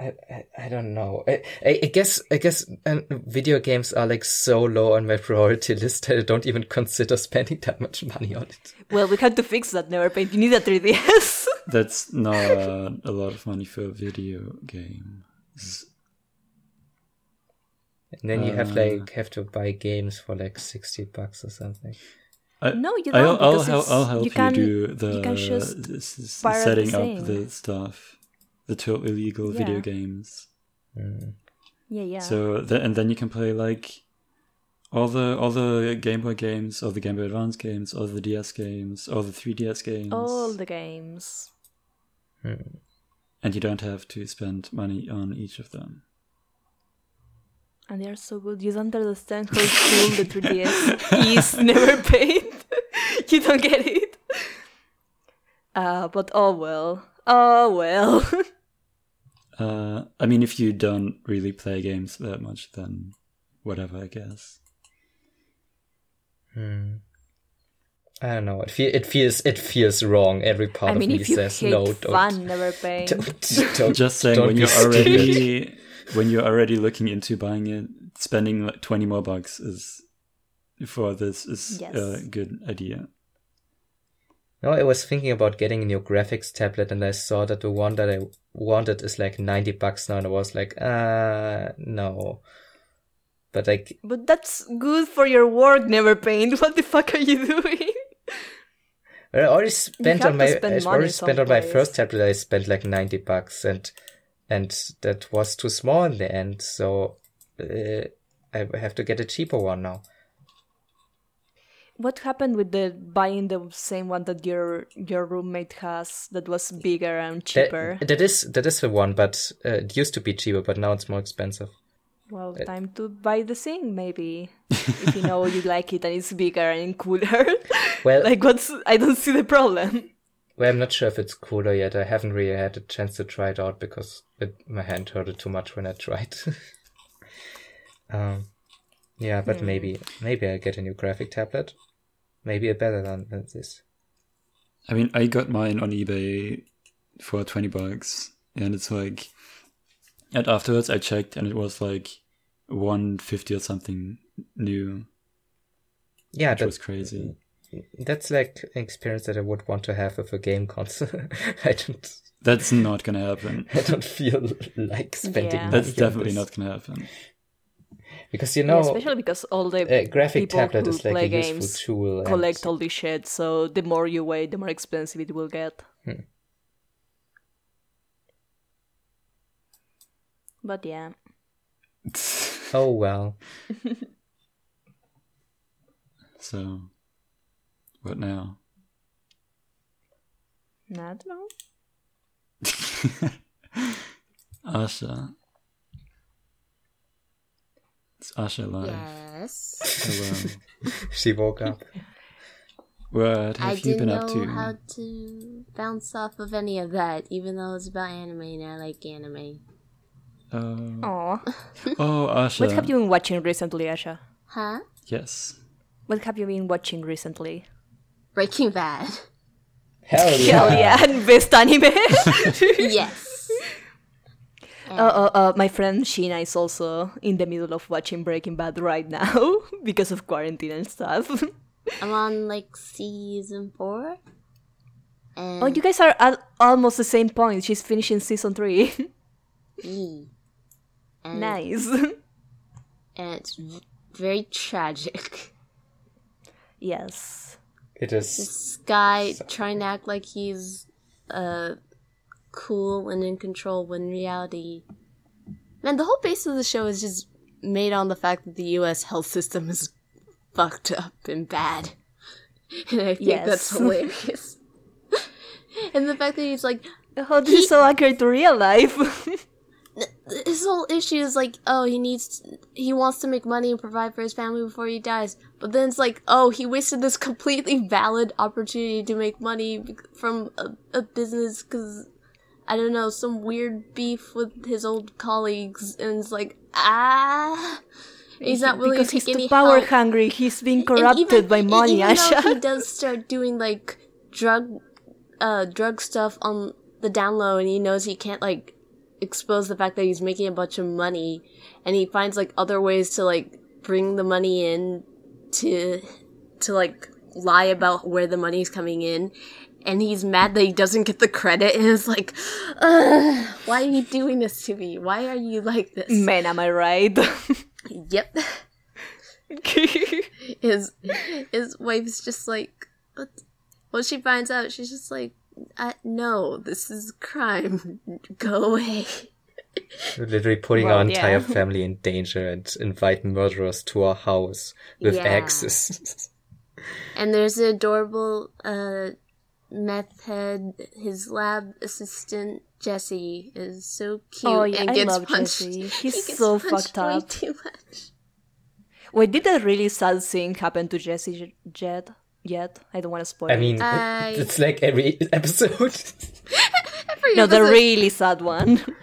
Speaker 1: I, I, I don't know. I, I, I guess I guess um, video games are like so low on my priority list that I don't even consider spending that much money on it.
Speaker 2: well, we had to fix that. Neverpaint. You need a 3DS.
Speaker 4: That's not a lot of money for a video game.
Speaker 1: And then you have
Speaker 4: Uh.
Speaker 1: like have to buy games for like sixty bucks or something.
Speaker 4: I,
Speaker 2: No, you
Speaker 4: I'll,
Speaker 2: don't,
Speaker 4: I'll,
Speaker 2: because
Speaker 4: hel-
Speaker 2: it's-
Speaker 4: I'll help
Speaker 2: you
Speaker 4: you, do the
Speaker 2: you can just
Speaker 4: this is
Speaker 2: pirate the
Speaker 4: setting up the stuff, the to- illegal video games.
Speaker 1: Mm.
Speaker 2: yeah, yeah.
Speaker 4: So th- and then you can play like all the all the Game Boy games, all the Game Boy Advance games, all the DS games, all the 3DS games,
Speaker 2: all the games.
Speaker 1: Hmm.
Speaker 4: and you don't have to spend money on each of them.
Speaker 2: And they are so good. You don't understand how cool the 3DS is. Neverpaint. you don't get it. Uh, but oh well. Oh well.
Speaker 4: Uh, I mean, if you don't really play games that much, then whatever, I guess.
Speaker 1: Hmm. I don't know. It, fe- it feels it feels wrong. Every part
Speaker 2: I mean,
Speaker 1: of me
Speaker 2: if you
Speaker 1: says no. Don't,
Speaker 2: fun, never paid.
Speaker 1: don't, don't,
Speaker 4: Just saying,
Speaker 1: don't
Speaker 4: when you're already when you're already looking into buying it, spending like twenty more bucks is for this is
Speaker 2: Yes.
Speaker 4: a good idea.
Speaker 1: No, I was thinking about getting a new graphics tablet, and I saw that the one that I wanted is like ninety bucks now, and I was like, uh no. But like,
Speaker 2: But that's good for your work, never paint. What the fuck are you doing?
Speaker 1: I already spent on my
Speaker 2: spend
Speaker 1: I already spent on my first tablet. I spent like ninety bucks, and and that was too small in the end. So uh, I have to get a cheaper one now.
Speaker 2: What happened with the buying the same one that your your roommate has that was bigger and
Speaker 1: That-
Speaker 2: cheaper?
Speaker 1: that is that is the one, but uh, it used to be cheaper, but now it's more expensive.
Speaker 2: Well, time to buy the thing, maybe. if you know you like it and it's bigger and cooler.
Speaker 1: Well,
Speaker 2: like, what's. I don't see the problem.
Speaker 1: Well, I'm not sure if it's cooler yet. I haven't really had a chance to try it out because it, my hand hurted too much when I tried. um, yeah, but hmm. maybe maybe I get a new graphic tablet. Maybe a better one than this.
Speaker 4: I mean, I got mine on eBay for twenty bucks, and it's like, and afterwards I checked, and it was like one fifty or something new,
Speaker 1: Yeah,
Speaker 4: which was crazy.
Speaker 1: that's like an experience that I would want to have with a game console. I don't
Speaker 4: That's not gonna happen.
Speaker 1: I don't feel like spending
Speaker 2: Yeah.
Speaker 1: money
Speaker 4: That's
Speaker 1: on
Speaker 4: definitely
Speaker 1: this.
Speaker 4: not gonna happen.
Speaker 1: Because you
Speaker 2: Yeah,
Speaker 1: know
Speaker 2: especially because all the
Speaker 1: a graphic
Speaker 2: people
Speaker 1: tablet
Speaker 2: who
Speaker 1: is like
Speaker 2: play
Speaker 1: a useful
Speaker 2: games
Speaker 1: tool. and-
Speaker 2: collect all this shit, so the more you wait, the more expensive it will get.
Speaker 1: Hmm.
Speaker 2: But yeah.
Speaker 1: Oh well.
Speaker 4: So, what now?
Speaker 2: I don't know.
Speaker 4: Asha. It's Asha live.
Speaker 3: Yes.
Speaker 4: Hello.
Speaker 1: She woke up.
Speaker 4: What have
Speaker 3: I
Speaker 4: you
Speaker 3: didn't
Speaker 4: been
Speaker 3: know
Speaker 4: up to?
Speaker 3: how to bounce off of any of that, even though it's about anime and I like anime.
Speaker 4: Oh,
Speaker 2: Aw.
Speaker 4: oh, Asha.
Speaker 2: What have you been watching recently, Asha?
Speaker 3: Huh?
Speaker 4: Yes.
Speaker 2: What have you been watching recently?
Speaker 3: Breaking Bad.
Speaker 1: Hell yeah.
Speaker 2: Hell yeah, best anime!
Speaker 3: yes.
Speaker 2: Uh, uh, uh, my friend Sheena is also in the middle of watching Breaking Bad right now because of quarantine and stuff.
Speaker 3: I'm on like season four. And
Speaker 2: oh, you guys are at almost the same point. She's finishing season three.
Speaker 3: And,
Speaker 2: nice.
Speaker 3: and it's very tragic.
Speaker 2: yes.
Speaker 1: It is.
Speaker 3: This guy trying to act like he's uh cool and in control when reality Man, the whole base of the show is just made on the fact that the US health system is fucked up and bad. And I think that's hilarious. and the fact that he's like
Speaker 2: Oh, this is so accurate to real life.
Speaker 3: his whole issue is like, oh, he needs, he wants to make money and provide for his family before he dies. But then it's like, oh, he wasted this completely valid opportunity to make money from a, a business because, I don't know, some weird beef with his old colleagues. And it's like, ah. He's not willing
Speaker 2: because
Speaker 3: to take
Speaker 2: he's too power
Speaker 3: help.
Speaker 2: hungry. He's being corrupted
Speaker 3: even-
Speaker 2: by money,
Speaker 3: even though he does start doing like drug, uh, drug stuff on the down low, and he knows he can't like expose the fact that he's making a bunch of money, and he finds like other ways to like bring the money in to to like lie about where the money's coming in. And he's mad that he doesn't get the credit, and it's like, why are you doing this to me? Why are you like this?
Speaker 2: Man, am I right?
Speaker 3: Yep. his his wife's just like what? when she finds out she's just like uh, no this is crime go away
Speaker 1: Literally putting
Speaker 2: Well,
Speaker 1: our
Speaker 2: yeah.
Speaker 1: entire family in danger and invite murderers to our house with
Speaker 3: Yeah.
Speaker 1: axes.
Speaker 3: and there's an adorable uh meth head his lab assistant jesse is so cute
Speaker 2: Oh, yeah,
Speaker 3: and
Speaker 2: I
Speaker 3: gets
Speaker 2: love
Speaker 3: punched
Speaker 2: Jesse.
Speaker 3: he
Speaker 2: He's
Speaker 3: gets
Speaker 2: so
Speaker 3: punched
Speaker 2: fucked
Speaker 3: way
Speaker 2: up.
Speaker 3: too much
Speaker 2: Wait, did a really sad thing happen to Jesse J- Jet? Yet? I don't want to spoil
Speaker 1: I
Speaker 2: it.
Speaker 1: mean,
Speaker 3: I-
Speaker 1: it's like every episode.
Speaker 3: Every
Speaker 2: No, the really sad one.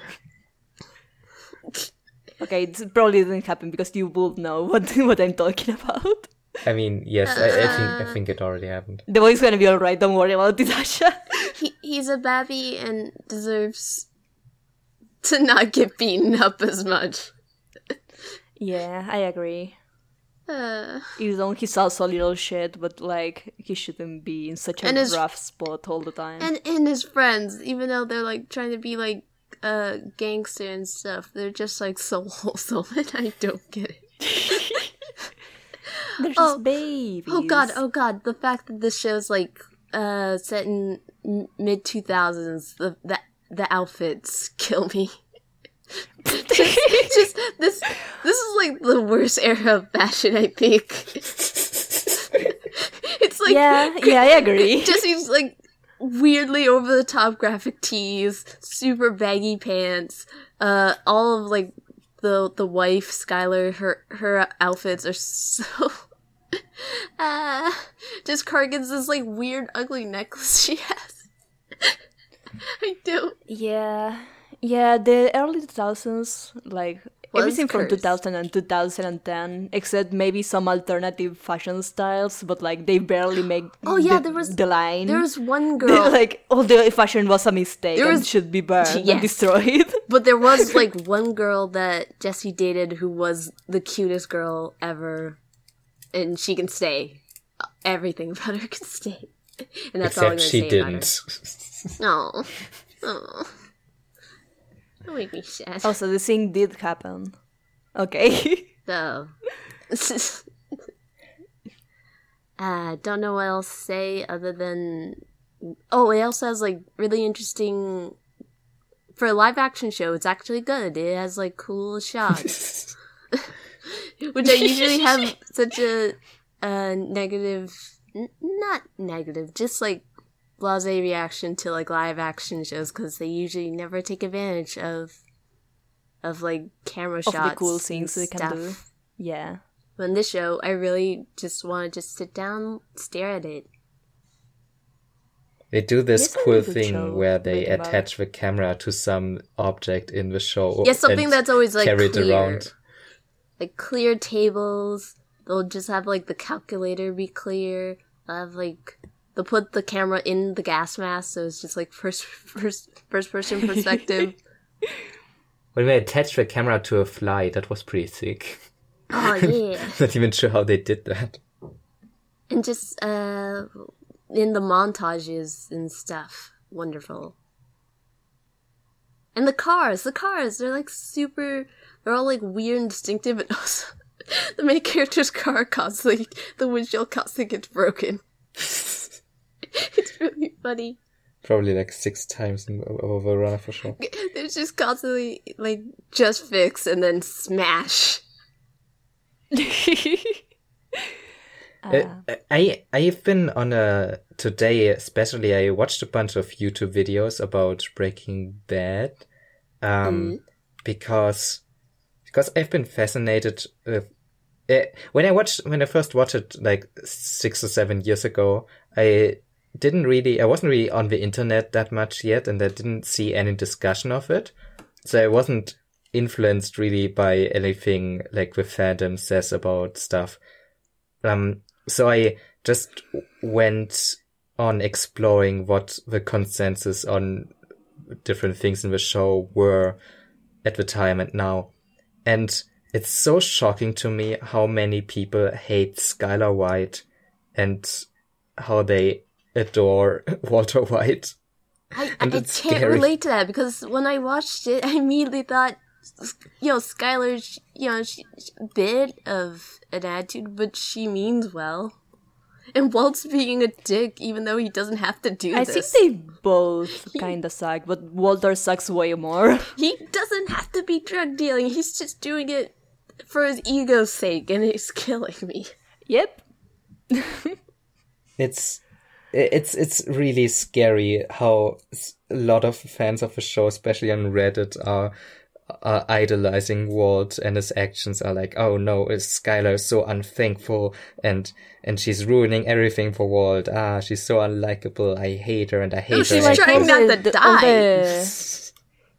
Speaker 2: okay, it probably didn't happen because you will know what what I'm talking about.
Speaker 1: I mean, yes, I, I think I think it already happened.
Speaker 2: The boy's gonna be alright, don't worry about it, Asha.
Speaker 3: he, he's a babby and deserves to not get beaten up as much
Speaker 2: yeah, I agree.
Speaker 3: uh,
Speaker 2: Even though he's also a little shit, but like he shouldn't be in such a
Speaker 3: his-
Speaker 2: rough spot all the time.
Speaker 3: and and his friends even though they're like trying to be like uh gangster and stuff they're just like so wholesome and i don't get it
Speaker 2: They're just
Speaker 3: oh,
Speaker 2: babies.
Speaker 3: oh god oh god the fact that this show's like uh set in mid 2000s the, the the outfits kill me just, just this this is like the worst era of fashion i think it's like
Speaker 2: yeah, yeah, I agree.
Speaker 3: Just Jesse's like weirdly over the top graphic tees, super baggy pants. Uh, all of like the the wife Skyler, her her outfits are so. uh, just Cargan's this like weird ugly necklace she has. I don't.
Speaker 2: Yeah, yeah. The early 2000s, like
Speaker 3: Was
Speaker 2: everything from 2000 and 2010, except maybe some alternative fashion styles, but like they barely make.
Speaker 3: Oh, yeah,
Speaker 2: the,
Speaker 3: there was-
Speaker 2: the line.
Speaker 3: There was one
Speaker 2: They-
Speaker 3: girl,
Speaker 2: like all the fashion was a mistake
Speaker 3: There
Speaker 2: and
Speaker 3: was-
Speaker 2: should be burned
Speaker 3: Yes.
Speaker 2: and destroyed.
Speaker 3: but there was like one girl that Jesse dated who was the cutest girl ever, and she can stay. Everything about her can stay, and that's all I'm gonna
Speaker 1: she
Speaker 3: say about her.
Speaker 1: didn't.
Speaker 3: No. Oh. Don't make me sad.
Speaker 2: also, the thing did happen. Okay.
Speaker 3: So. uh, don't know what else to say other than. Oh, it also has like really interesting. For a live action show, it's actually good. It has like cool shots. Which I usually have such a, a negative. N- not negative, just like blase reaction to like live action shows because they usually never take advantage of of like camera
Speaker 2: of
Speaker 3: shots
Speaker 2: the cool
Speaker 3: and
Speaker 2: things they can do. Yeah.
Speaker 3: But in this show, I really just want to just sit down, stare at it.
Speaker 1: They do this
Speaker 2: It's
Speaker 1: cool thing
Speaker 2: show,
Speaker 1: where they
Speaker 2: thinking about it.
Speaker 1: attach the camera to some object in the show.
Speaker 3: Yeah, something
Speaker 1: and
Speaker 3: that's always like
Speaker 1: carried
Speaker 3: clear,
Speaker 1: around.
Speaker 3: like clear tables. They'll just have like the calculator be clear. They'll have like they'll put the camera in the gas mask, so it's just like first first first person perspective.
Speaker 1: When they attached the camera to a fly, that was pretty sick.
Speaker 3: oh yeah,
Speaker 1: Not even sure how they did that.
Speaker 3: and just uh in the montages and stuff, wonderful. And the cars, the cars, they're like super. They're all like weird and distinctive, and also the main character's car constantly the windshield constantly gets broken. it's really funny.
Speaker 1: Probably like six times in, over a run for sure.
Speaker 3: There's just constantly like just fix and then smash.
Speaker 1: Uh, I I've been on a today especially I watched a bunch of YouTube videos about Breaking Bad. Um because because I've been fascinated with uh, when I watched when I first watched it like six or seven years ago. I didn't really I wasn't really on the internet that much yet, and I didn't see any discussion of it, so I wasn't influenced really by anything like the fandom says about stuff. Um, so I just went on exploring what the consensus on different things in the show were at the time and now. And it's so shocking to me how many people hate Skyler White and how they adore Walter White.
Speaker 3: I, I,
Speaker 1: And
Speaker 3: I
Speaker 1: it's
Speaker 3: can't
Speaker 1: scary.
Speaker 3: relate to that because when I watched it, I immediately thought, you know, Skyler's, you know, she, she- bit of an attitude, but she means well. And Walt's being a dick, even though he doesn't have to do
Speaker 2: I
Speaker 3: this.
Speaker 2: I think they both kind of suck, but Walter sucks way more.
Speaker 3: He doesn't have to be drug dealing. He's just doing it for his ego's sake, and it's killing me.
Speaker 2: yep.
Speaker 1: It's it's it's really scary how a lot of fans of the show, especially on Reddit, are are idolizing Walt and his actions are like, oh no, is Skyler so unthankful and and she's ruining everything for Walt. Ah, she's so unlikable. I hate her and I hate her.
Speaker 3: she's trying not to die.
Speaker 2: the-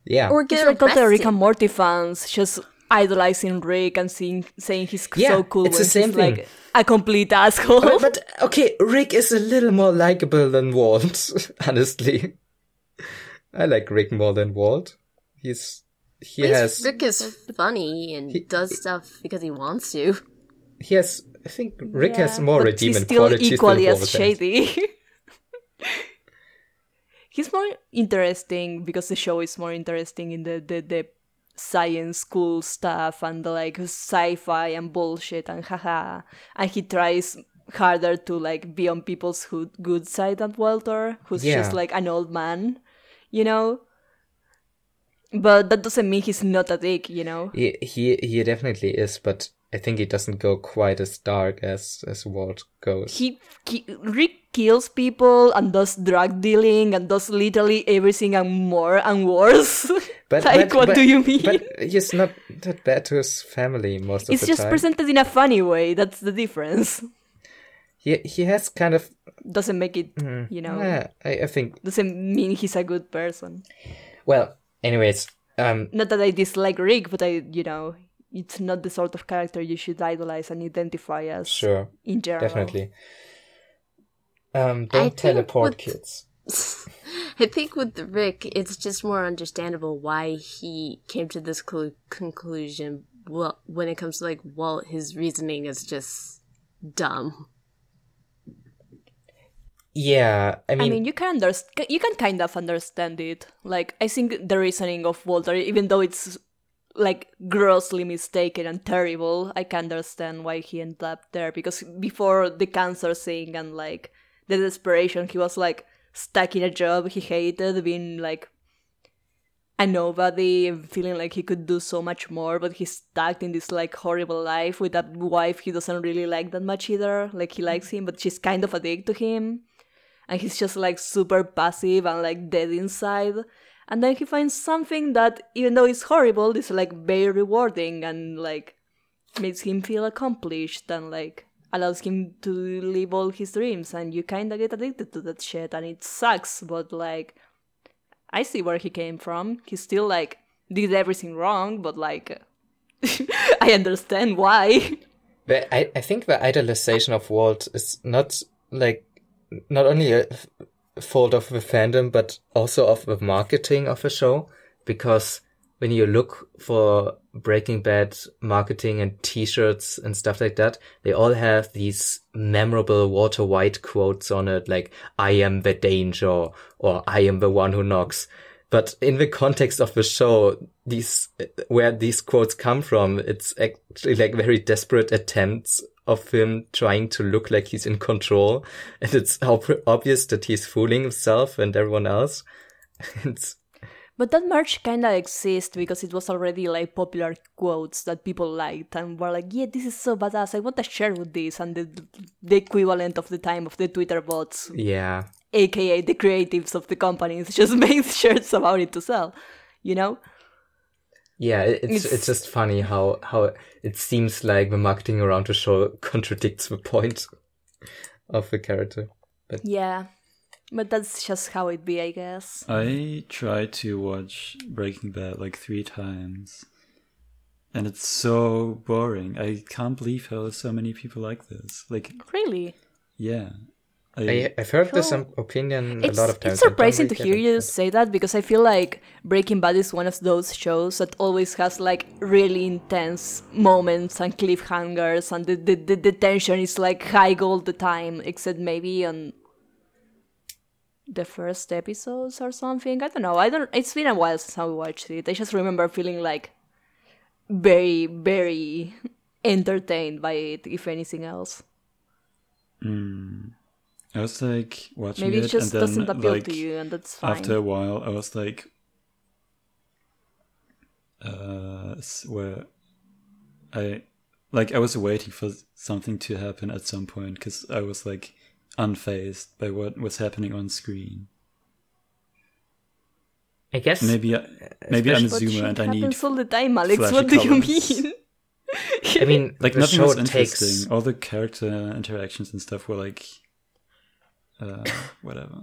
Speaker 1: yeah.
Speaker 3: Or
Speaker 2: It's
Speaker 3: get
Speaker 2: like all the Rick
Speaker 3: arrested.
Speaker 2: and Morty fans just idolizing Rick and seeing, saying he's
Speaker 1: Yeah,
Speaker 2: so cool
Speaker 1: it's
Speaker 2: when
Speaker 1: the same
Speaker 2: he's like a complete asshole.
Speaker 1: but, but okay, Rick is a little more likable than Walt, honestly. I like Rick more than Walt. He's he
Speaker 3: At
Speaker 1: has
Speaker 3: Rick is funny and he, does stuff because he wants to.
Speaker 1: he has I think Rick has more
Speaker 2: but
Speaker 1: redeeming
Speaker 2: he's still
Speaker 1: qualities
Speaker 2: equally
Speaker 1: than
Speaker 2: as
Speaker 1: Walt has.
Speaker 2: shady. he's more interesting because the show is more interesting in the the, the science cool stuff and like sci-fi and bullshit and haha and he tries harder to like be on people's good, good side than Walter who's
Speaker 1: Yeah.
Speaker 2: just like an old man you know but that doesn't mean he's not a dick you know
Speaker 1: He he he definitely is, but I think he doesn't go quite as dark as as Walt goes.
Speaker 2: he, he Rick kills people and does drug dealing and does literally everything and more and worse.
Speaker 1: But
Speaker 2: like,
Speaker 1: but-
Speaker 2: what
Speaker 1: but-
Speaker 2: do you mean?
Speaker 1: But he's not that bad to his family most of
Speaker 2: it's
Speaker 1: the
Speaker 2: just presented in a funny way. That's the difference.
Speaker 1: he he has kind of
Speaker 2: Doesn't make it, you know,
Speaker 1: yeah, I, I think
Speaker 2: doesn't mean he's a good person.
Speaker 1: well anyways um
Speaker 2: Not that I dislike Rick, but I, you know, it's not the sort of character you should idolize and identify as
Speaker 1: sure
Speaker 2: in general.
Speaker 1: definitely um don't
Speaker 3: think
Speaker 1: teleport
Speaker 3: with-
Speaker 1: kids
Speaker 3: I think with Rick, it's just more understandable why he came to this clu- conclusion. Well, when it comes to like Walt, his reasoning is just dumb.
Speaker 1: yeah I mean,
Speaker 2: I mean, you can understand. You can kind of understand it. Like, I think the reasoning of Walter, even though it's like grossly mistaken and terrible, I can understand why he ended up there. Because before the cancer thing and like the desperation, he was like stuck in a job he hated, being like a nobody, and feeling like he could do so much more. But he's stuck in this like horrible life with that wife he doesn't really like that much either. Like he mm-hmm. likes him, but she's kind of a dick to him and he's just like super passive and like dead inside. And then he finds something that, even though it's horrible, is like very rewarding and like makes him feel accomplished and like allows him to live all his dreams. And you kind of get addicted to that shit, and it sucks, but like I see where he came from. He still like did everything wrong, but like I understand why.
Speaker 1: But I, I think the idolization of Walt is not like not only a fault of the fandom but also of the marketing of the show because when you look for Breaking Bad marketing and t-shirts and stuff like that, they all have these memorable Walter White quotes on it like I am the danger or I am the one who knocks. But in the context of the show, these, where these quotes come from, it's actually like very desperate attempts of him trying to look like he's in control. And it's ob- obvious that he's fooling himself and everyone else. It's,
Speaker 2: But that merch kinda exists because it was already like popular quotes that people liked and were like, yeah, this is so badass. I want to share with this. And the, the equivalent of the time of the Twitter bots,
Speaker 1: yeah.
Speaker 2: aka the creatives of the companies, just made shirts about it to sell, you know?
Speaker 1: Yeah, it's
Speaker 2: It's-
Speaker 1: it's just funny how how it seems like the marketing around the show contradicts the point of the character.
Speaker 2: But Yeah. But that's just how it be, I guess.
Speaker 4: I tried to watch Breaking Bad like three times, and it's so boring. I can't believe how so many people like this. Like,
Speaker 2: Really?
Speaker 4: yeah,
Speaker 1: I, I've heard this
Speaker 2: Show-
Speaker 1: um, opinion
Speaker 2: It's,
Speaker 1: a lot of times.
Speaker 2: it's surprising
Speaker 1: really
Speaker 2: to hear you say that because I feel like Breaking Bad is one of those shows that always has like really intense moments and cliffhangers and the, the, the, the tension is like high all the time, except maybe on the first episodes or something. I don't know. I don't it's been a while since I watched it. I just remember feeling like very, very entertained by it, if anything else.
Speaker 4: I was like watching
Speaker 2: Maybe
Speaker 4: it,
Speaker 2: it just
Speaker 4: and then
Speaker 2: doesn't appeal
Speaker 4: like
Speaker 2: to you and that's fine.
Speaker 4: after a while, I was like, uh, where I like I was waiting for something to happen at some point because I was like unfazed by what was happening on screen.
Speaker 1: I guess
Speaker 4: Maybe I, maybe I'm a
Speaker 2: But
Speaker 4: zoomer and I need
Speaker 2: happens all the time, Alex. What do you mean?
Speaker 1: I mean
Speaker 4: like
Speaker 1: the
Speaker 4: nothing
Speaker 1: show
Speaker 4: was
Speaker 1: takes
Speaker 4: interesting. All the character interactions and stuff were like, uh, whatever.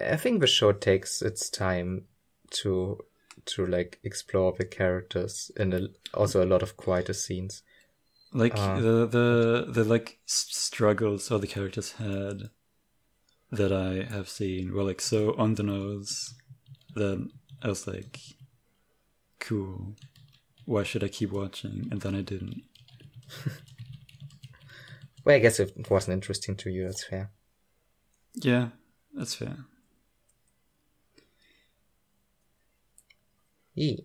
Speaker 1: I think the show takes its time to to like explore the characters and a, also a lot of quieter scenes.
Speaker 4: Like
Speaker 1: Uh.
Speaker 4: the the the like struggles all the characters had that I have seen were like so on the nose that I was like, cool. Why should I keep watching? And then I didn't.
Speaker 1: Well, I guess if it wasn't interesting to you, that's fair.
Speaker 4: Yeah, that's fair.
Speaker 1: E.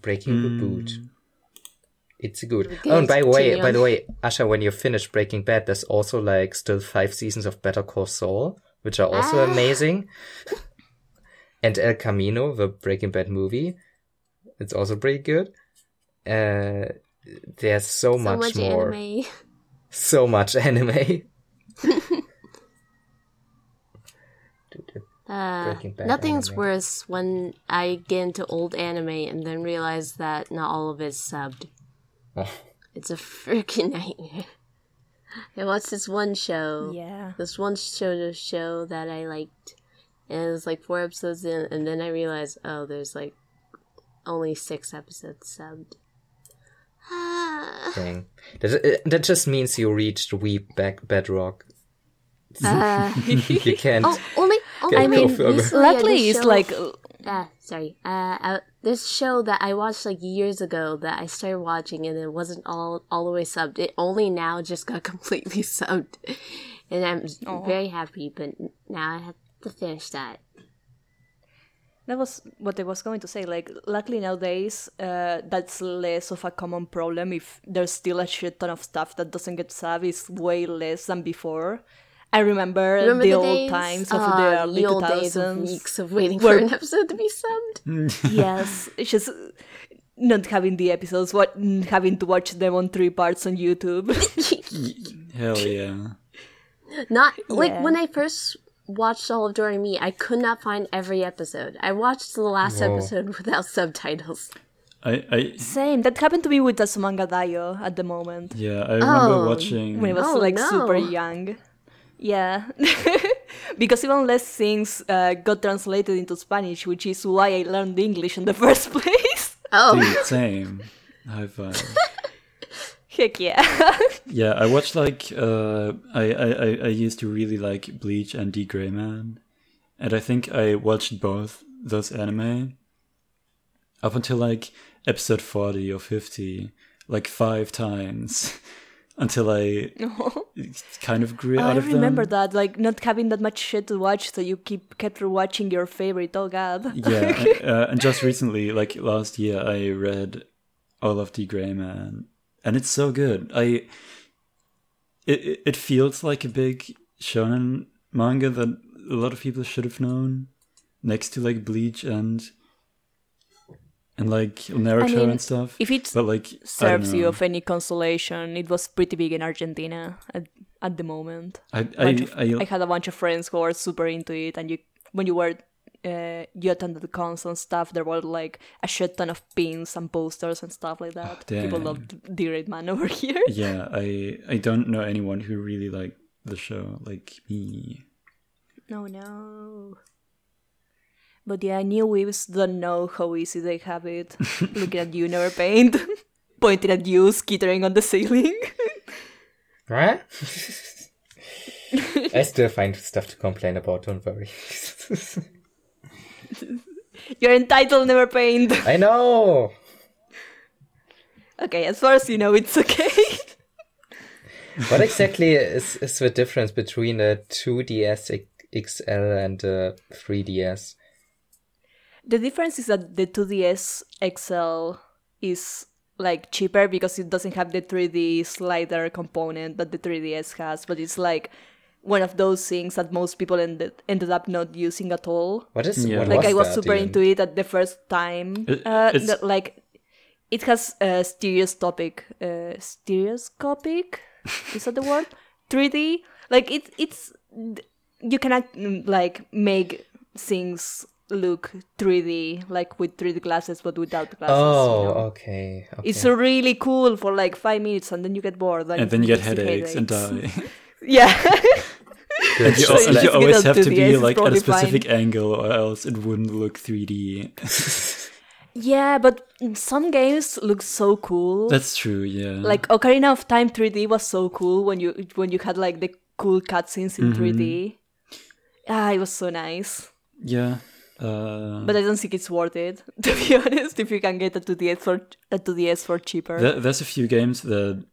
Speaker 1: Breaking the boot. It's good.
Speaker 3: Okay,
Speaker 1: oh, and by the way, by the way, Asha, when you finish Breaking Bad, there's also like still five seasons of Better Call Saul, which are also
Speaker 3: Ah.
Speaker 1: amazing. And El Camino, the Breaking Bad movie, it's also pretty good. Uh, there's so,
Speaker 3: so
Speaker 1: much,
Speaker 3: much
Speaker 1: more,
Speaker 3: anime.
Speaker 1: so much anime.
Speaker 3: Uh, nothing's
Speaker 1: anime.
Speaker 3: worse when I get into old anime and then realize that not all of it's subbed.
Speaker 1: Oh.
Speaker 3: It's a freaking nightmare. I watched this one show.
Speaker 2: Yeah.
Speaker 3: This one show show that I liked, and it was like four episodes in, and then I realized, oh, there's like only six episodes subbed. Ah.
Speaker 1: thing. That, that just means you reached weep back bedrock.
Speaker 3: Uh,
Speaker 1: You can't.
Speaker 3: oh, only. only
Speaker 1: Get
Speaker 3: I mean,
Speaker 1: go further.
Speaker 3: recently, uh,
Speaker 2: Luckily,
Speaker 3: this
Speaker 2: it's like
Speaker 3: Ah, sorry. Uh, uh, this show that I watched like years ago that I started watching and it wasn't all all the way subbed. It only now just got completely subbed, and I'm very happy. But now I have to finish that.
Speaker 2: That was what I was going to say. Like, luckily nowadays, uh, that's less of a common problem. If there's still a shit ton of stuff that doesn't get subbed, it's way less than before. I remember,
Speaker 3: Remember
Speaker 2: the,
Speaker 3: the,
Speaker 2: old
Speaker 3: days?
Speaker 2: times of
Speaker 3: Ah,
Speaker 2: the early
Speaker 3: old
Speaker 2: 2000s.
Speaker 3: days of weeks of waiting for an episode to be subbed.
Speaker 2: yes, it's just not having the episodes, what having to watch them on three parts on YouTube.
Speaker 4: Hell yeah.
Speaker 3: Not like
Speaker 2: Yeah.
Speaker 3: when I first watched all of Doremi, I could not find every episode. I watched the last
Speaker 1: Whoa.
Speaker 3: episode without subtitles.
Speaker 4: I, I
Speaker 2: Same. That happened to me with Azumanga Daioh at the moment.
Speaker 4: yeah, I remember
Speaker 3: Oh,
Speaker 4: watching
Speaker 2: when I was
Speaker 3: Oh,
Speaker 2: like
Speaker 3: no.
Speaker 2: super young. Yeah, because even less things uh, got translated into Spanish, which is why I learned English in the first place.
Speaker 3: Oh,
Speaker 4: Dude, same. High five.
Speaker 2: Heck yeah!
Speaker 4: Yeah, I watched like uh, I, I I- I used to really like Bleach and D Gray Man, and I think I watched both those anime up until like episode forty or fifty, like five times, until I kind of grew
Speaker 2: I
Speaker 4: out of them.
Speaker 2: I remember that, like not having that much shit to watch, so you keep kept watching your favorite. Oh god!
Speaker 4: Yeah, uh, and just recently, like last year, I read all of D Gray Man, and it's so good. I it it- it feels like a big shonen manga that a lot of people should have known, next to like Bleach and and like Naruto
Speaker 2: mean,
Speaker 4: and stuff.
Speaker 2: If it
Speaker 4: but like
Speaker 2: serves you of any consolation, it was pretty big in Argentina at, at the moment.
Speaker 4: I
Speaker 2: bunch of-
Speaker 4: I, I,
Speaker 2: I had a bunch of friends who were super into it, and you when you were uh, you attended the cons and stuff, there were like a shit ton of pins and posters and stuff like that. People
Speaker 4: damn.
Speaker 2: loved D Gray Man over here.
Speaker 4: Yeah, I I don't know anyone who really liked the show like me.
Speaker 2: No, no. But yeah, new weebs don't know how easy they have it. Looking at you, Neverpaint. Pointing at you, skittering on the ceiling.
Speaker 1: Right? I still find stuff to complain about, don't worry.
Speaker 2: You're entitled, Neverpaint.
Speaker 1: I know!
Speaker 2: Okay, as far as you know, it's okay.
Speaker 1: What exactly is, is the difference between a 2DS XL and a 3DS?
Speaker 2: The difference is that the 2DS XL is like cheaper because it doesn't have the 3D slider component that the 3DS has, but it's like one of those things that most people ended ended up not using at all.
Speaker 1: What is
Speaker 4: Yeah.
Speaker 1: what
Speaker 2: like
Speaker 1: was
Speaker 2: I was
Speaker 1: that
Speaker 2: super
Speaker 1: even?
Speaker 2: into it at the first time.
Speaker 4: It-
Speaker 2: uh,
Speaker 4: it's-
Speaker 2: like it has a stereoscopic, uh, stereoscopic. is that the word? 3D. Like it, it's you cannot mm, like make things look 3D like with 3D glasses, but without glasses.
Speaker 1: Oh,
Speaker 2: you know?
Speaker 1: okay. okay.
Speaker 2: It's really cool for like five minutes, and then you get bored.
Speaker 4: And then you get
Speaker 2: it's the
Speaker 4: headaches and die.
Speaker 2: yeah.
Speaker 1: Good.
Speaker 4: you,
Speaker 2: So you
Speaker 4: and you always have
Speaker 2: to
Speaker 4: to be like at a
Speaker 2: probably fine.
Speaker 4: specific angle or else it wouldn't look 3D.
Speaker 2: yeah, but some games look so cool.
Speaker 4: That's true, yeah.
Speaker 2: like Ocarina of Time 3D was so cool when you when you had like the cool cutscenes in 3D. Ah, it was so nice.
Speaker 4: yeah. Uh,
Speaker 2: But I don't think it's worth it to be honest. If you can get a 2DS for a 2DS for cheaper.
Speaker 4: there, there's a few games that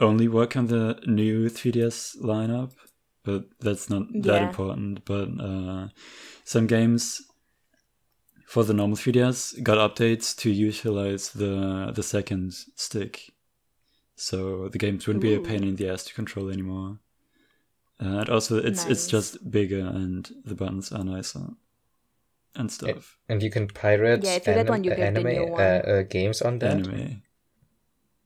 Speaker 4: only work on the new 3DS lineup, but that's not that important. But uh, some games for the normal 3DS got updates to utilize the the second stick, so the games wouldn't be a pain in the ass to control anymore. Uh, and also, it's it's just bigger and the buttons are nicer and stuff.
Speaker 1: and you can pirate
Speaker 2: Yeah, if you get one, you get the
Speaker 1: anime
Speaker 2: new one.
Speaker 1: Uh, uh, games on that.
Speaker 4: Anime.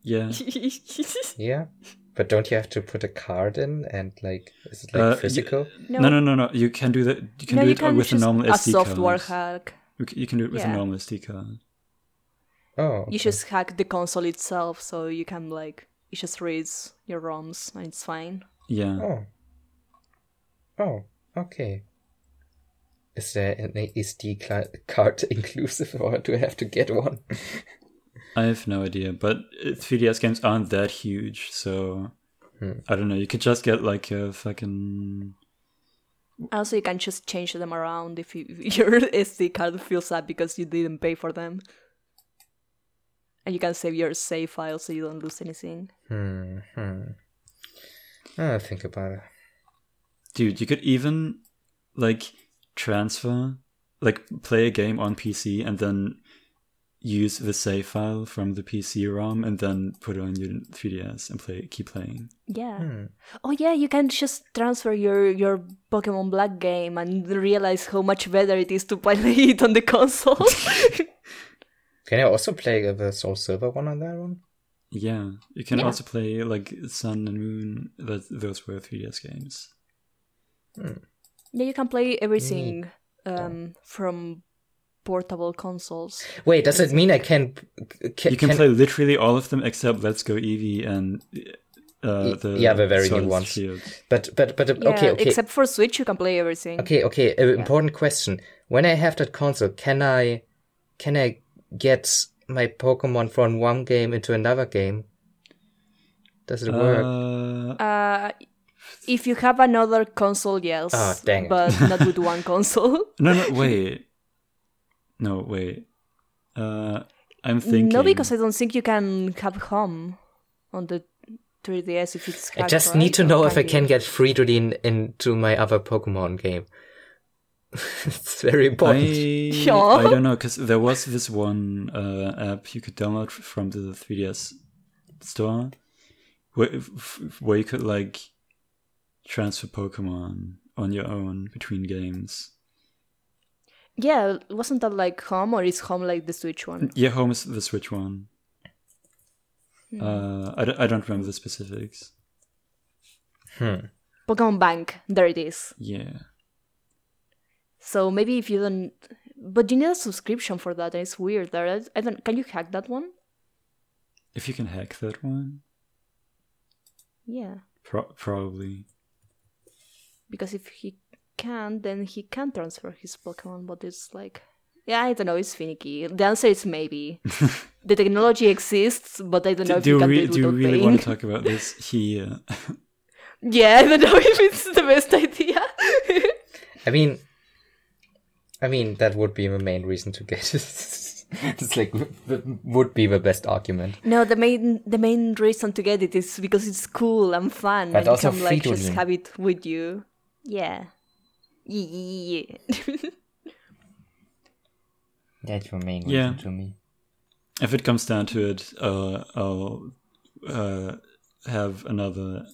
Speaker 4: Yeah.
Speaker 1: Yeah, but don't you have to put a card in and like is it like
Speaker 4: Uh, y-
Speaker 1: physical?
Speaker 2: No.
Speaker 4: No, no, no, no. You can do that. You can
Speaker 2: no,
Speaker 4: do
Speaker 2: you
Speaker 4: it
Speaker 2: can
Speaker 4: with a normal
Speaker 2: a
Speaker 4: SD
Speaker 2: software
Speaker 4: card.
Speaker 2: hack.
Speaker 4: You c- You can do it with a normal SD card.
Speaker 1: Oh,
Speaker 2: You just hack the console itself, so you can like it just reads your ROMs and it's fine.
Speaker 4: Yeah.
Speaker 1: Oh. Oh, okay. Is there an SD card inclusive, or do I have to get one?
Speaker 4: I have no idea, but uh, 3DS games aren't that huge, so
Speaker 1: Hmm.
Speaker 4: I don't know. You could just get like a fucking
Speaker 2: Also, you can just change them around if, you, if your SD card fills up because you didn't pay for them. And you can save your save file so you don't lose anything.
Speaker 1: Hmm. hmm. I'll think about it.
Speaker 4: dude. You could even like transfer, like play a game on PC and then use the save file from the PC ROM and then put it on your 3DS and play, keep playing.
Speaker 2: Yeah.
Speaker 1: Hmm.
Speaker 2: Oh yeah, you can just transfer your your Pokemon Black game and realize how much better it is to play it on the console.
Speaker 1: Can I also play the Soul Silver one on that one?
Speaker 4: Yeah, you can
Speaker 2: Yeah.
Speaker 4: also play like Sun and Moon. That those were 3DS games.
Speaker 2: Yeah, you can play everything um, from portable consoles.
Speaker 1: Wait, does it mean I can? can
Speaker 4: You can, play literally all of them except Let's Go Eevee and uh, the
Speaker 1: yeah, the very
Speaker 4: Sword
Speaker 1: new ones.
Speaker 4: Shield.
Speaker 1: But but but
Speaker 2: Yeah,
Speaker 1: okay okay
Speaker 2: except for Switch, you can play everything.
Speaker 1: okay okay. Uh, important question: When I have that console, can I can I get my Pokemon from one game into another game? Does it work?
Speaker 4: Uh,
Speaker 2: Uh, if you have another console, yes.
Speaker 1: Ah, dang it.
Speaker 2: But not with one console.
Speaker 4: no, no, wait. No, wait. Uh, I'm thinking.
Speaker 2: No, because I don't think you can have home on the 3DS if it's.
Speaker 1: I just need to know if I can get free to the in, into my other Pokemon game. it's very important.
Speaker 4: I,
Speaker 2: Sure.
Speaker 4: I don't know because there was this one uh, app you could download from the 3DS store where where you could like transfer Pokemon on your own between games.
Speaker 2: Yeah, wasn't that like home or is home like the Switch one?
Speaker 4: Yeah, home is the Switch one.
Speaker 2: Hmm.
Speaker 4: Uh, I don't, I don't remember the specifics.
Speaker 1: Hmm.
Speaker 2: Pokemon Bank, there it is.
Speaker 4: Yeah.
Speaker 2: So maybe if you don't, but you need a subscription for that, and it's weird. I I don't. Can you hack that one?
Speaker 4: If you can hack that one,
Speaker 2: Yeah,
Speaker 4: pro- probably.
Speaker 2: Because if he can, then he can transfer his Pokemon. But it's like, yeah, I don't know. It's finicky. The answer is maybe. the technology exists, but I don't know
Speaker 4: Do,
Speaker 2: if
Speaker 4: do
Speaker 2: you
Speaker 4: you,
Speaker 2: can
Speaker 4: re-
Speaker 2: do it
Speaker 4: do you really
Speaker 2: paying.
Speaker 4: want to talk about this here?
Speaker 2: Uh, yeah, I don't know if it's the best idea.
Speaker 1: I mean, I mean that would be the main reason to get it. it's like would be the best argument.
Speaker 2: no, the main the main reason to get it is because it's cool and fun,
Speaker 1: But
Speaker 2: and
Speaker 1: also
Speaker 2: you can like just have it with you. Yeah. Yeah.
Speaker 1: That's the main
Speaker 4: Yeah.
Speaker 1: reason to me.
Speaker 4: If it comes down to it, uh, I'll uh, have another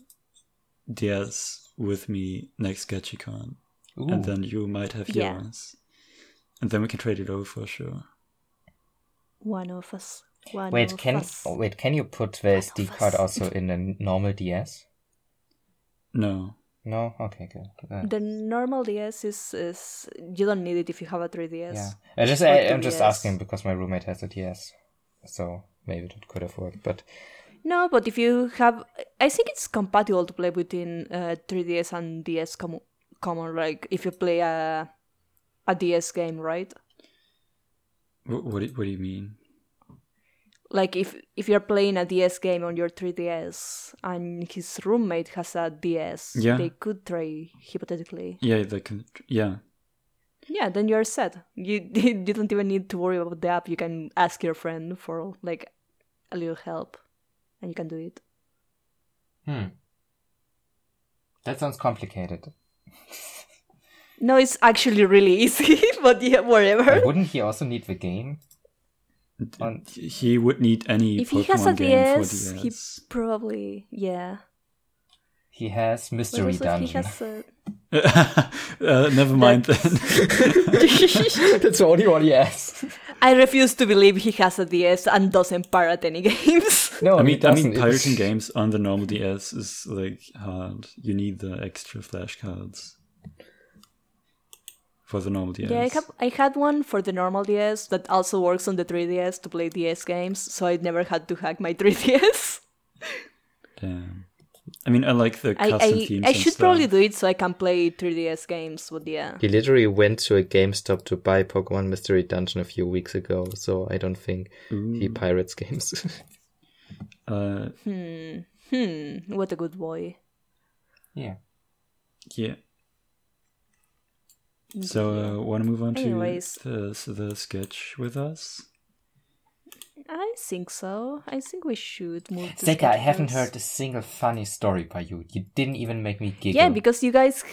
Speaker 4: DS with me next SketchyCon,
Speaker 1: Ooh.
Speaker 4: and then you might have
Speaker 2: Yeah.
Speaker 4: yours, and then we can trade it over for sure.
Speaker 2: One of us. One
Speaker 1: wait,
Speaker 2: of
Speaker 1: can
Speaker 2: us.
Speaker 1: oh, wait? Can you put the SD
Speaker 2: us.
Speaker 1: card also in a normal DS?
Speaker 4: No,
Speaker 1: No. Okay. Good. Uh,
Speaker 2: The normal DS is, is you don't need it if you have a 3DS.
Speaker 1: yeah. I just I, I'm just asking because my roommate has a DS, so maybe it could have worked. But
Speaker 2: No, but if you have, I think it's compatible to play between uh, 3DS and DS com- common. Like if you play a a DS game, right?
Speaker 4: what what do, what do you mean?
Speaker 2: Like if if you're playing a DS game on your 3DS and his roommate has a DS,
Speaker 4: Yeah.
Speaker 2: they could trade hypothetically.
Speaker 4: Yeah, they can. Yeah,
Speaker 2: Yeah, then you're set. You you don't even need to worry about the app. You can ask your friend for like a little help, and you can do it.
Speaker 1: hmm, that sounds complicated.
Speaker 2: No, it's actually really easy, but yeah, whatever.
Speaker 1: But wouldn't he also need the game? On
Speaker 4: he would need any
Speaker 2: If he has a
Speaker 4: game
Speaker 2: DS,
Speaker 4: for
Speaker 2: he probably yeah.
Speaker 1: he has
Speaker 2: But
Speaker 1: mystery
Speaker 2: also if he
Speaker 1: dungeon.
Speaker 2: has a...
Speaker 4: uh, never mind then.
Speaker 1: That's the only one he has.
Speaker 2: I refuse to believe he has a DS and doesn't pirate any games.
Speaker 1: No,
Speaker 4: I mean, I mean, pirating games on the normal DS is like hard. You need the extra flashcards for the normal DS.
Speaker 2: Yeah, I, have, I had one for the normal DS that also works on the 3DS to play DS games, so I never had to hack my 3DS.
Speaker 4: Damn. I mean, I like the
Speaker 2: I,
Speaker 4: custom
Speaker 2: I,
Speaker 4: themes.
Speaker 2: I
Speaker 4: and
Speaker 2: should
Speaker 4: stuff.
Speaker 2: probably do it so I can play 3DS games, but yeah.
Speaker 1: He literally went to a GameStop to buy Pokemon Mystery Dungeon a few weeks ago, so I don't think he pirates games.
Speaker 4: Uh,
Speaker 2: Hmm, hmm, what a good boy.
Speaker 1: yeah.
Speaker 4: yeah. So, uh, want to move on
Speaker 2: Anyways.
Speaker 4: to the, the sketch with us?
Speaker 2: I think so. I think we should move to
Speaker 1: Seka, I haven't heard a single funny story by you. You didn't even make me giggle.
Speaker 2: Yeah, because you guys,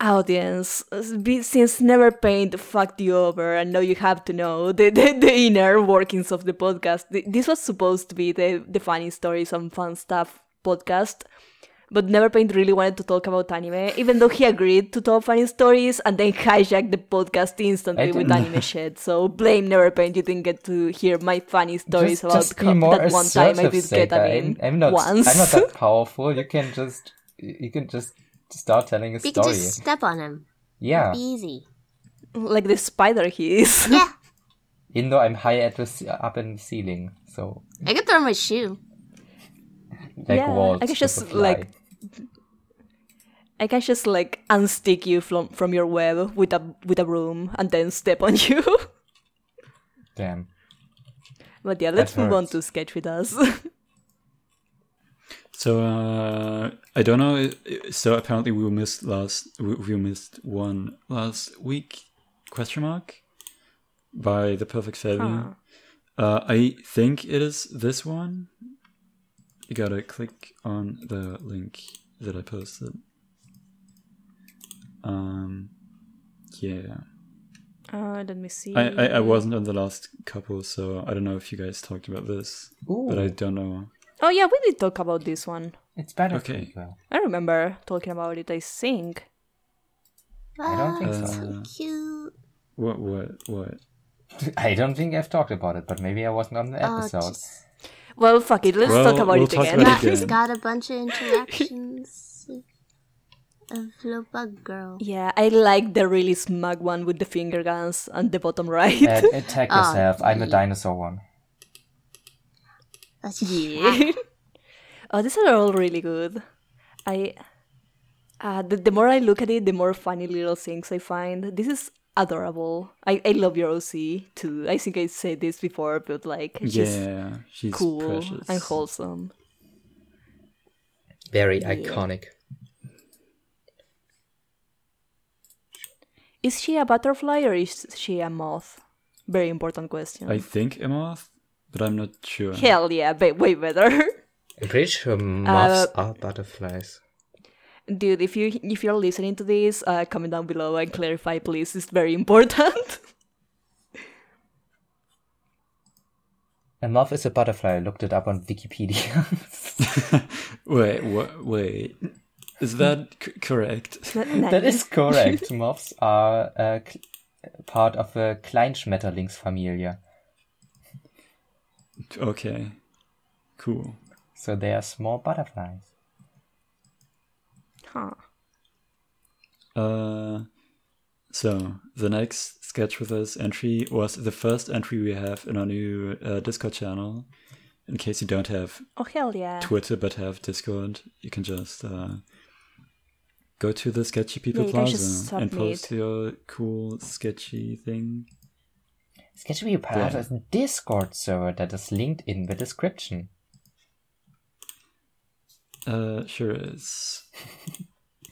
Speaker 2: audience, since Neverpaint fucked you over, and now you have to know the, the, the inner workings of the podcast. This was supposed to be the, the funny stories and fun stuff podcast, but Neverpaint really wanted to talk about anime, even though he agreed to tell funny stories and then hijacked the podcast instantly with anime shit. So blame Neverpaint, you didn't get to hear my funny stories
Speaker 1: just,
Speaker 2: about
Speaker 1: just
Speaker 2: co- that one time I
Speaker 1: assertive,
Speaker 2: did get
Speaker 1: Seka.
Speaker 2: an
Speaker 1: I'm, I'm not.
Speaker 2: once.
Speaker 1: I'm not that powerful. You can just. You can just start telling a
Speaker 3: We can
Speaker 1: story.
Speaker 3: just step on him.
Speaker 1: Yeah.
Speaker 3: Easy.
Speaker 2: like the spider he is.
Speaker 3: Yeah.
Speaker 1: Even though I'm high at the up in the ceiling, so
Speaker 3: I could throw my shoe.
Speaker 1: Like
Speaker 2: Yeah,
Speaker 1: walls.
Speaker 2: I can just, like, I can just like unstick you from from your web with a with a broom and then step on you.
Speaker 1: Damn.
Speaker 2: but yeah, let's
Speaker 1: That
Speaker 2: move on to sketch with us.
Speaker 4: So uh, I don't know. So apparently we missed last. We we missed one last week? Question mark by the perfect failure. Uh, I think it is this one. You gotta click on the link that I posted. Um, yeah.
Speaker 2: uh, let me see.
Speaker 4: I, I, I wasn't on the last couple, so I don't know if you guys talked about this,
Speaker 1: Ooh,
Speaker 4: but I don't know.
Speaker 2: Oh yeah, we did talk about this one.
Speaker 1: it's better
Speaker 4: Okay.
Speaker 1: for
Speaker 2: I remember talking about it. I think.
Speaker 1: I don't think
Speaker 3: Ah,
Speaker 1: so.
Speaker 4: Uh,
Speaker 3: Cute.
Speaker 4: What what what?
Speaker 1: I don't think I've talked about it, but maybe I wasn't on the
Speaker 3: Oh,
Speaker 1: episode.
Speaker 3: jeez.
Speaker 2: Well, fuck it. Let's
Speaker 4: Well,
Speaker 2: talk about
Speaker 4: we'll
Speaker 2: it
Speaker 4: talk
Speaker 2: again.
Speaker 4: about it
Speaker 3: He's
Speaker 4: again.
Speaker 3: got a bunch of interactions. A little bug girl.
Speaker 2: Yeah, I like the really smug one with the finger guns on the bottom right.
Speaker 1: Uh, attack
Speaker 3: Ah,
Speaker 1: yourself. I'm a dinosaur one.
Speaker 3: That's
Speaker 2: Yeah. oh, these are all really good. I uh, the, the more I look at it, the more funny little things I find. This is adorable. I, I love your OC too. I think I said this before, but like she's
Speaker 4: yeah, she's
Speaker 2: cool
Speaker 4: precious.
Speaker 2: and wholesome.
Speaker 1: Very iconic.
Speaker 2: Is she a butterfly or is she a moth? Very important question.
Speaker 4: I think a moth, but I'm not sure.
Speaker 2: Hell yeah, ba- way better.
Speaker 1: I'm pretty sure moths uh, are butterflies.
Speaker 2: Dude, if you if you're listening to this, uh, comment down below and clarify, please. It's very important.
Speaker 1: A moth is a butterfly. I looked it up on Wikipedia.
Speaker 4: Wait, wha- wait. Is that c- correct?
Speaker 1: that is correct. Moths are uh, cl- part of the Kleinschmetterlingsfamilie.
Speaker 4: Okay. Cool.
Speaker 1: So they are small butterflies.
Speaker 2: Huh.
Speaker 4: Uh, so the next sketch with us entry was the first entry we have in our new uh, Discord channel. In case you don't have
Speaker 2: Oh hell yeah.
Speaker 4: Twitter but have Discord, you can just uh, go to the Sketchy People
Speaker 2: Yeah, you can just
Speaker 4: Plaza and
Speaker 2: submit.
Speaker 4: post your cool sketchy thing.
Speaker 1: Sketchy People Plaza
Speaker 4: Yeah.
Speaker 1: is a Discord server that is linked in the description.
Speaker 4: Uh, sure is.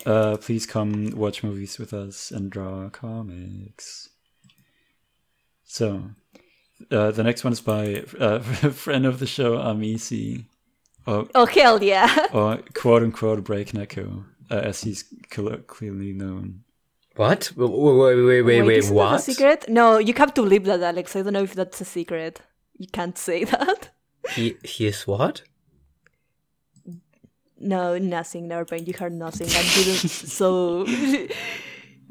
Speaker 4: uh, please come watch movies with us and draw comics. So, uh, the next one is by uh, a friend of the show, Amisi, or,
Speaker 2: Oh hell yeah.
Speaker 4: or quote unquote Breaknecko, uh, as he's colloquially known.
Speaker 1: What? Wait, wait, wait, wait, wait,
Speaker 2: isn't that
Speaker 1: what?
Speaker 2: a secret? No, you have to leave that, Alex. I don't know if that's a secret. You can't say that.
Speaker 1: He, he is what?
Speaker 2: No, nothing. Never mind. You heard nothing. I didn't. so,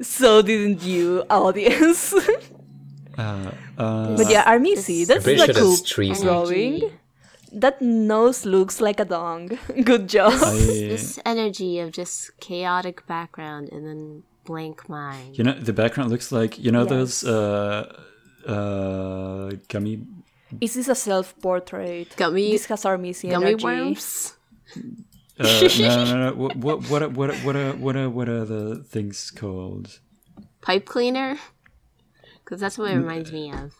Speaker 2: so didn't you, audience?
Speaker 4: Uh, uh,
Speaker 2: but yeah, Armisi. That's
Speaker 1: pretty
Speaker 2: a
Speaker 1: sure
Speaker 2: cool
Speaker 1: that's treason.
Speaker 2: drawing. That nose looks like a dong. Good job.
Speaker 4: I,
Speaker 3: This energy of just chaotic background and then blank mind.
Speaker 4: you know, the background looks like you know
Speaker 2: Yes.
Speaker 4: those uh, uh, gummy.
Speaker 2: Is this a self-portrait?
Speaker 3: Gummy-
Speaker 2: This has Armisi
Speaker 3: Gummy
Speaker 2: energy.
Speaker 3: worms?
Speaker 4: Uh, no, no, no. What, what, what, are- what, are- what are, what are, what are the things called?
Speaker 3: Pipe cleaner? Because that's what it reminds me of.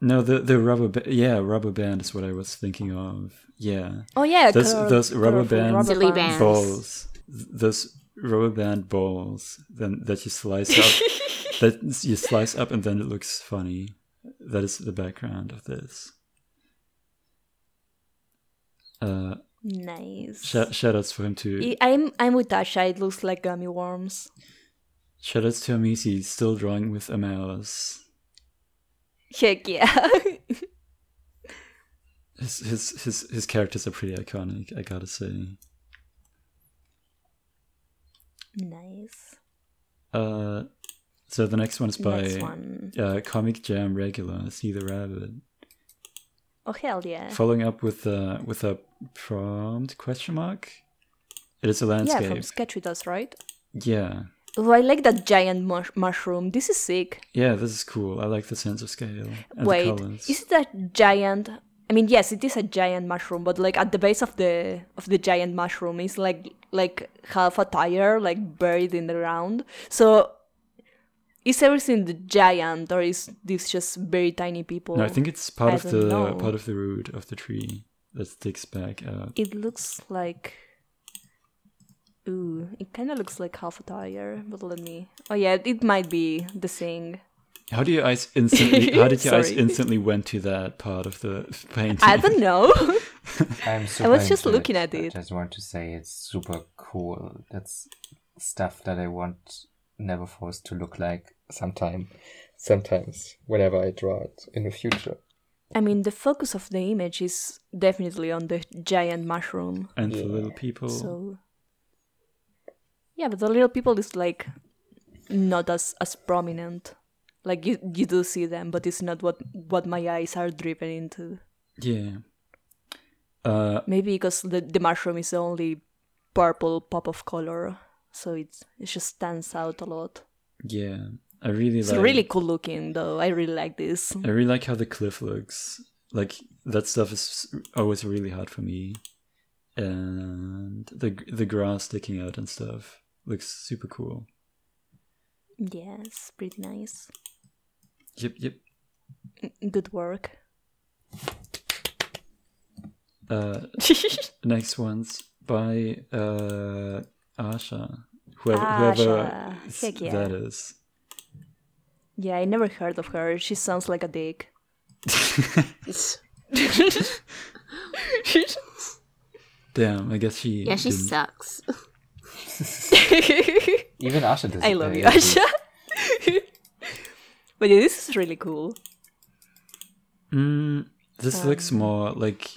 Speaker 4: No, the the rubber. Ba- yeah, rubber band is what I was thinking of. Yeah,
Speaker 2: Oh yeah,
Speaker 4: Those-
Speaker 2: color-
Speaker 4: those rubber
Speaker 2: colorful
Speaker 4: bands-
Speaker 2: rubber
Speaker 3: Silly
Speaker 2: bands.
Speaker 3: bands.
Speaker 4: balls. Those rubber band balls. Then that you slice up. that you slice up, and then it looks funny. That is the background of this. Uh,
Speaker 2: Nice.
Speaker 4: sh- shout outs for him too.
Speaker 2: I'm I'm with Tasha. It looks like gummy worms.
Speaker 4: Shout outs to Amisi, still drawing with a mouse.
Speaker 2: Heck yeah.
Speaker 4: His his his his characters are pretty iconic. I gotta say.
Speaker 2: nice.
Speaker 4: Uh, so the next one is by
Speaker 2: one.
Speaker 4: Uh, Comic Jam regular. See the rabbit.
Speaker 2: Oh hell yeah.
Speaker 4: Following up with uh, with a prompt question mark. It is a landscape.
Speaker 2: Yeah, from Sketch with us, right?
Speaker 4: Yeah,
Speaker 2: Oh, I like that giant mush- mushroom. This is sick.
Speaker 4: yeah, this is cool. I like the sense of scale and
Speaker 2: Wait, is it a giant? I mean, yes, it is a giant mushroom, but like at the base of the of the giant mushroom is like like half a tire, like buried in the ground. So, is everything the giant, or is this just very tiny people?
Speaker 4: no, I think it's part
Speaker 2: I
Speaker 4: of the
Speaker 2: know.
Speaker 4: part of the root of the tree that sticks back out.
Speaker 2: it looks like. Ooh, it kind of looks like half a tire, but let me. Oh yeah, it might be the thing.
Speaker 4: How do you eyes instantly? How did your eyes instantly went to that part of the painting?
Speaker 2: I don't know.
Speaker 1: I'm super
Speaker 2: was just
Speaker 1: into
Speaker 2: looking at it.
Speaker 1: I
Speaker 2: it.
Speaker 1: just want to say it's super cool. That's stuff that I want never forced to look like sometime. Sometimes, whenever I draw it in the future.
Speaker 2: I mean, the focus of the image is definitely on the giant mushroom.
Speaker 4: and the little people.
Speaker 2: So, yeah, but the little people is like not as as prominent. Like you you do see them, but it's not what what my eyes are driven into.
Speaker 4: Yeah. Uh,
Speaker 2: Maybe because the the mushroom is the only purple pop of color so it's it just stands out a lot.
Speaker 4: Yeah, I really
Speaker 2: It's
Speaker 4: like.
Speaker 2: really cool looking, though. I really like this.
Speaker 4: I really like how the cliff looks. Like that stuff is always really hard for me, and the the grass sticking out and stuff looks super cool.
Speaker 2: Yes, pretty nice.
Speaker 4: Yep, yep.
Speaker 2: Good work.
Speaker 4: Uh, next one's by uh Asha. Whoever, whoever
Speaker 2: Asha. Heck yeah.
Speaker 4: that is.
Speaker 2: Yeah, I never heard of her. She sounds like a dick.
Speaker 4: Damn, I guess she.
Speaker 3: yeah, she
Speaker 4: didn't-
Speaker 3: sucks.
Speaker 1: Even Asha does
Speaker 2: I love you, Asha. but yeah, this is really cool.
Speaker 4: Mm, this looks more like.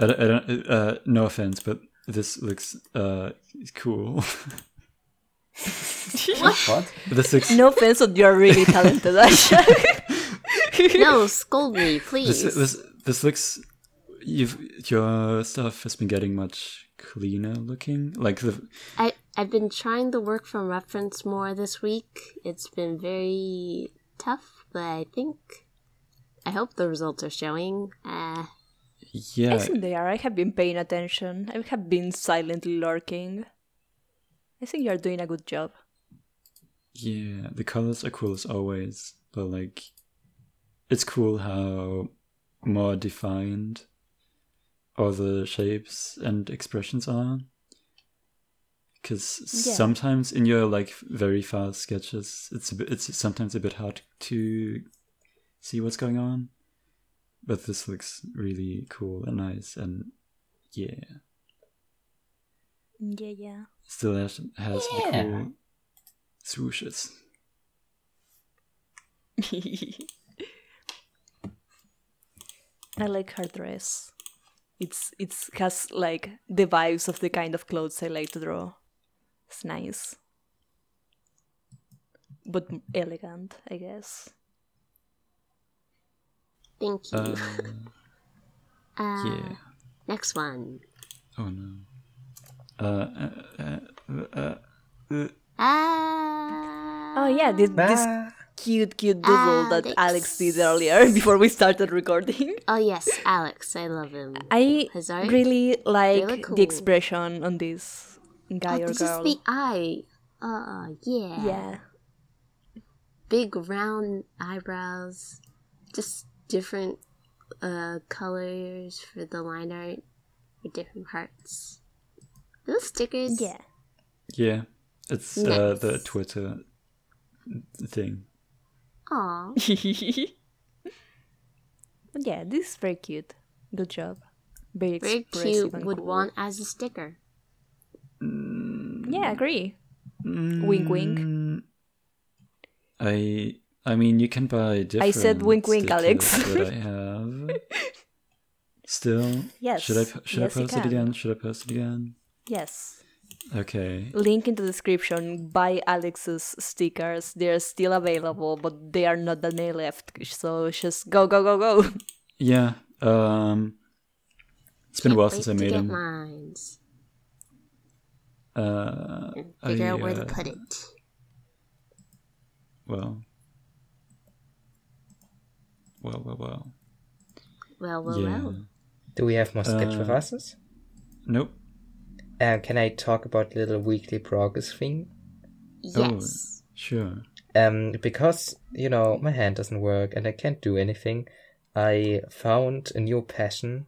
Speaker 4: I don't, I don't, uh, no offense, but this looks uh cool.
Speaker 1: What?
Speaker 4: this looks.
Speaker 2: No offense, but you're really talented, Asha.
Speaker 3: no, scold me, please.
Speaker 4: this this looks. You've your stuff has been getting much cleaner looking. Like the
Speaker 3: I I've been trying to work from reference more this week. It's been very tough, but I think I hope the results are showing. Uh,
Speaker 2: I
Speaker 4: yeah
Speaker 2: think they are. I have been paying attention. I have been silently lurking. I think you're doing a good job.
Speaker 4: Yeah, the colors are cool as always, but like, it's cool how more defined all the shapes and expressions are. Because
Speaker 2: Yeah.
Speaker 4: sometimes in your like very fast sketches, it's a bit, it's sometimes a bit hard to see what's going on. But this looks really cool and nice, and yeah,
Speaker 2: Yeah, yeah.
Speaker 4: still has, has the cool swooshes.
Speaker 2: I like her dress. It's it's has like the vibes of the kind of clothes I like to draw. It's nice. But elegant, I guess.
Speaker 3: thank you.
Speaker 4: Uh,
Speaker 3: Uh,
Speaker 4: yeah.
Speaker 3: Next one.
Speaker 4: Oh no. Uh, uh, uh, uh, uh,
Speaker 3: Ah.
Speaker 2: Oh yeah, this, this
Speaker 1: Ah.
Speaker 2: cute cute doodle that
Speaker 3: Alex.
Speaker 2: Alex did earlier before we started recording.
Speaker 3: Oh yes, Alex. I love him.
Speaker 2: I
Speaker 3: His
Speaker 2: really like
Speaker 3: cool.
Speaker 2: the expression on this guy
Speaker 3: oh,
Speaker 2: or
Speaker 3: this is
Speaker 2: girl.
Speaker 3: the eye. Uh, yeah.
Speaker 2: yeah.
Speaker 3: Big round eyebrows. Just different uh colors for the line art for different parts. Those stickers.
Speaker 2: Yeah.
Speaker 4: yeah, it's uh, the Twitter thing.
Speaker 3: Aw.
Speaker 2: But yeah, this is very cute. Good job. Very,
Speaker 3: Very
Speaker 2: expressive
Speaker 3: cute.
Speaker 2: and
Speaker 3: Would
Speaker 2: cool.
Speaker 3: want as a sticker.
Speaker 2: Yeah, agree. Wink, wink.
Speaker 4: Mm, I I mean, you can buy different.
Speaker 2: I said wink, wink, Alex.
Speaker 4: that I have. Still,
Speaker 2: Yes.
Speaker 4: Should I p- should
Speaker 2: Yes,
Speaker 4: I post it again? Should I post it again?
Speaker 2: Yes.
Speaker 4: Okay.
Speaker 2: Link in the description. Buy Alex's stickers. They're still available, but they are not that many left. So just go, go, go, go.
Speaker 4: Yeah. Um. It's been a
Speaker 3: Can't
Speaker 4: while since I made them.
Speaker 3: Mines.
Speaker 4: Uh,
Speaker 3: Figure
Speaker 4: I,
Speaker 3: out where to
Speaker 4: uh,
Speaker 3: put it.
Speaker 4: Well. Well, well, well.
Speaker 3: Well, well,
Speaker 4: yeah.
Speaker 3: well.
Speaker 1: Do we have more sketch
Speaker 4: Uh,
Speaker 1: references?
Speaker 4: Nope.
Speaker 1: Uh, can I talk about little weekly progress thing?
Speaker 3: Yes.
Speaker 4: Sure.
Speaker 1: Um, because you know my hand doesn't work and I can't do anything. I found a new passion,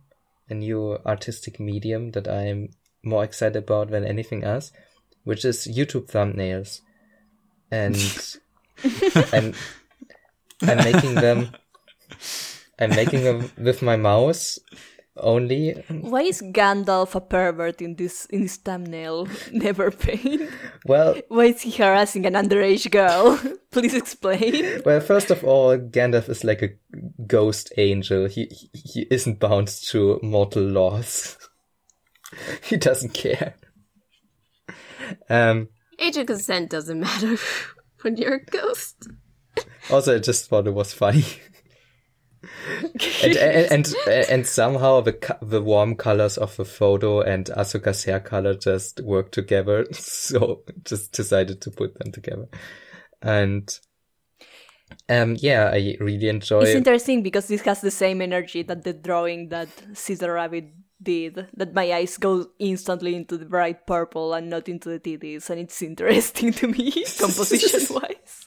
Speaker 1: a new artistic medium that I'm more excited about than anything else, which is YouTube thumbnails, and I'm I'm making them. I'm making them with my mouse only.
Speaker 2: Why is Gandalf a pervert in this in this thumbnail? Neverpaint.
Speaker 1: Well,
Speaker 2: Why is he harassing an underage girl? Please explain.
Speaker 1: Well, first of all, Gandalf is like a ghost angel. He he, he isn't bound to mortal laws. he doesn't care. Um.
Speaker 3: Age of consent doesn't matter when you're a ghost.
Speaker 1: Also, I just thought it was funny. And, and, and and somehow the the warm colors of the photo and Asuka's hair color just work together. So just decided to put them together, and um yeah, I really enjoy.
Speaker 2: It's interesting because this has the same energy that the drawing that Caesar Rabbit did. That my eyes go instantly into the bright purple and not into the titties, and it's interesting to me composition wise.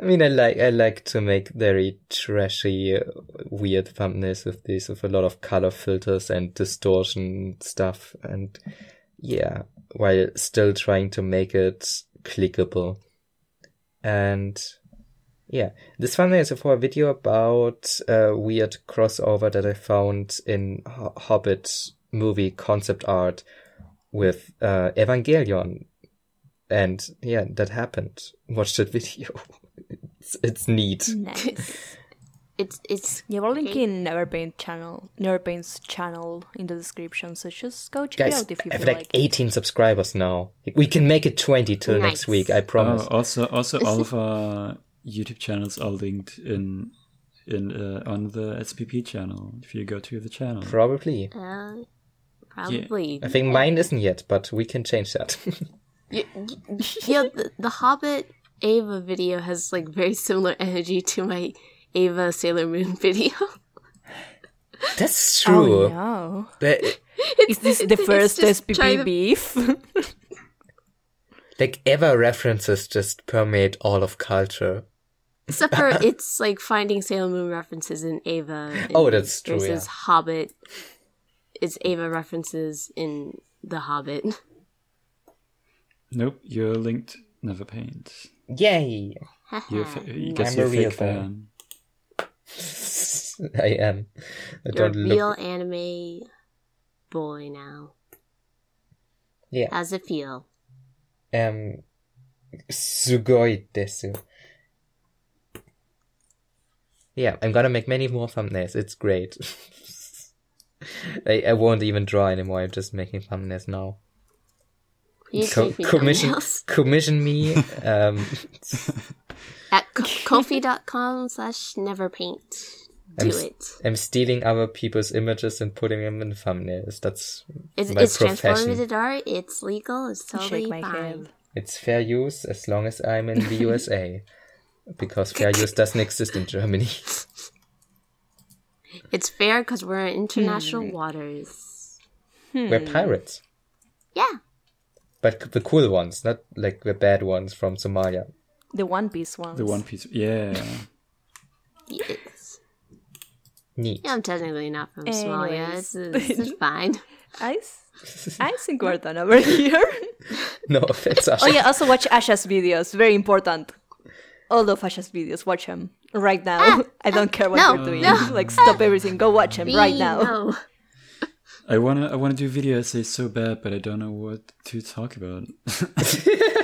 Speaker 1: I mean, I like I like to make very trashy, uh, weird thumbnails with this, with a lot of color filters and distortion stuff, and yeah, while still trying to make it clickable. And yeah, this thumbnail is for a video about a weird crossover that I found in Ho- Hobbit movie concept art with uh, Evangelion. And yeah, that happened. Watch that video. It's, it's neat.
Speaker 2: Nice.
Speaker 3: It's it's
Speaker 2: Yeah, we're linking Neverpaint channel, Neverpaint's channel in the description, so just go check it out if you
Speaker 1: I have
Speaker 2: feel
Speaker 1: like
Speaker 2: like. it.
Speaker 1: 18 subscribers now. We can make it 20 till
Speaker 3: Nice.
Speaker 1: next week, I promise.
Speaker 4: Oh, also, also, all of our YouTube channels are linked in in uh, on the SPP channel. If you go to the channel,
Speaker 1: Probably.
Speaker 3: uh, probably
Speaker 1: I think mine isn't yet, but we can change that.
Speaker 3: Y- y- yeah, the, the Hobbit Eva video has like very similar energy to my Eva Sailor Moon video.
Speaker 1: That's oh, true.
Speaker 2: Oh no!
Speaker 1: But,
Speaker 2: Is this the
Speaker 3: it's
Speaker 2: first
Speaker 3: just
Speaker 2: SPP
Speaker 3: to-
Speaker 2: beef?
Speaker 1: like, ever references just permeate all of culture.
Speaker 3: Except for it's like finding Sailor Moon references in Eva. and
Speaker 1: Oh, that's true,
Speaker 3: Versus
Speaker 1: yeah.
Speaker 3: Hobbit. It's Eva references in The Hobbit.
Speaker 4: nope, you're linked. Neverpaint.
Speaker 1: Yay!
Speaker 4: You're fa- you guess
Speaker 1: I'm
Speaker 4: you're
Speaker 1: a
Speaker 4: a
Speaker 1: real
Speaker 4: fake
Speaker 1: fan.
Speaker 4: fan.
Speaker 1: I am. I
Speaker 3: You're a
Speaker 1: don't
Speaker 3: real
Speaker 1: look.
Speaker 3: anime boy now.
Speaker 1: Yeah.
Speaker 3: How's it feel?
Speaker 1: Um, sugoi desu. Yeah, I'm gonna make many more thumbnails. It's great. I, I won't even draw anymore. I'm just making thumbnails now.
Speaker 3: You
Speaker 1: Co- commission, commission me. Um,
Speaker 3: At ko- ko-fi.com slash neverpaint. Do
Speaker 1: I'm,
Speaker 3: it.
Speaker 1: I'm stealing other people's images and putting them in thumbnails. That's
Speaker 3: It's,
Speaker 1: my
Speaker 3: it's
Speaker 1: profession.
Speaker 3: transformative art. It's legal. It's totally fine.
Speaker 2: head.
Speaker 1: It's fair use as long as I'm in the USA. Because fair use doesn't exist in Germany.
Speaker 3: It's fair because we're in international
Speaker 2: Hmm.
Speaker 3: waters.
Speaker 1: We're pirates.
Speaker 3: Yeah.
Speaker 1: But the cool ones, not like the bad ones from Somalia.
Speaker 2: The One Piece ones.
Speaker 4: The One Piece. Yeah.
Speaker 3: Yes.
Speaker 1: Neat.
Speaker 3: Yeah, I'm technically not from Somalia.
Speaker 2: Anyways.
Speaker 3: It's, it's, it's fine.
Speaker 2: I, s- I think we're done over here.
Speaker 1: No offense, Asha.
Speaker 2: oh yeah, also watch Asha's videos. Very important. All of Asha's videos. Watch them right now. Ah, I don't ah, care what
Speaker 3: no,
Speaker 2: you're doing.
Speaker 3: no.
Speaker 2: Like stop everything. Go watch them right now.
Speaker 3: no.
Speaker 4: I wanna I wanna do video essays so bad, but I don't know what to talk about.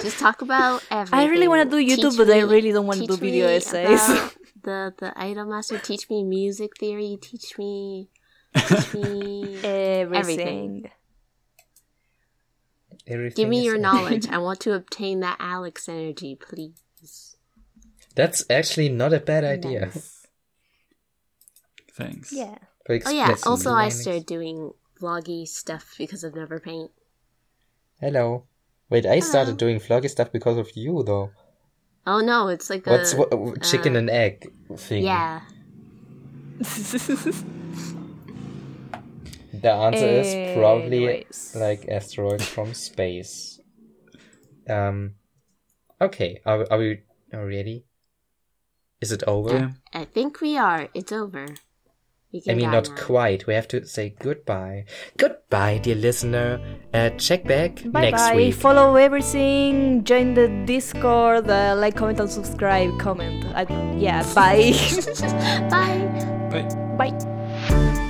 Speaker 3: Just talk about everything.
Speaker 2: I really want to do YouTube,
Speaker 3: Teach
Speaker 2: but I really don't want to do video
Speaker 3: me
Speaker 2: essays.
Speaker 3: about The the idol master teach me music theory. Teach me. Teach me.
Speaker 2: Everything.
Speaker 1: Everything
Speaker 3: Give me your
Speaker 1: there.
Speaker 3: knowledge. I want to obtain that Alex energy, please.
Speaker 1: That's actually not a bad idea.
Speaker 2: Nice.
Speaker 4: Thanks.
Speaker 2: Yeah.
Speaker 3: Oh yeah. Also, I
Speaker 1: learnings.
Speaker 3: started doing vloggy stuff because of Neverpaint.
Speaker 1: Hello. Wait, I started doing vloggy stuff because of you, though.
Speaker 3: Oh no, it's like
Speaker 1: What's
Speaker 3: a
Speaker 1: what, chicken and egg thing?
Speaker 3: yeah.
Speaker 1: The answer is probably like asteroids from space. Um. Okay. Are are we are we ready? Is it over?
Speaker 4: Yeah.
Speaker 3: I think we are. It's over. We
Speaker 1: I mean, not
Speaker 3: now.
Speaker 1: quite. We have to say goodbye. Goodbye, dear listener. Uh, check back
Speaker 2: Bye
Speaker 1: next
Speaker 2: bye.
Speaker 1: week.
Speaker 2: Follow everything. Join the Discord. Uh, like, comment, and subscribe. Comment. I, yeah. Bye.
Speaker 3: Bye.
Speaker 4: Bye.
Speaker 2: bye.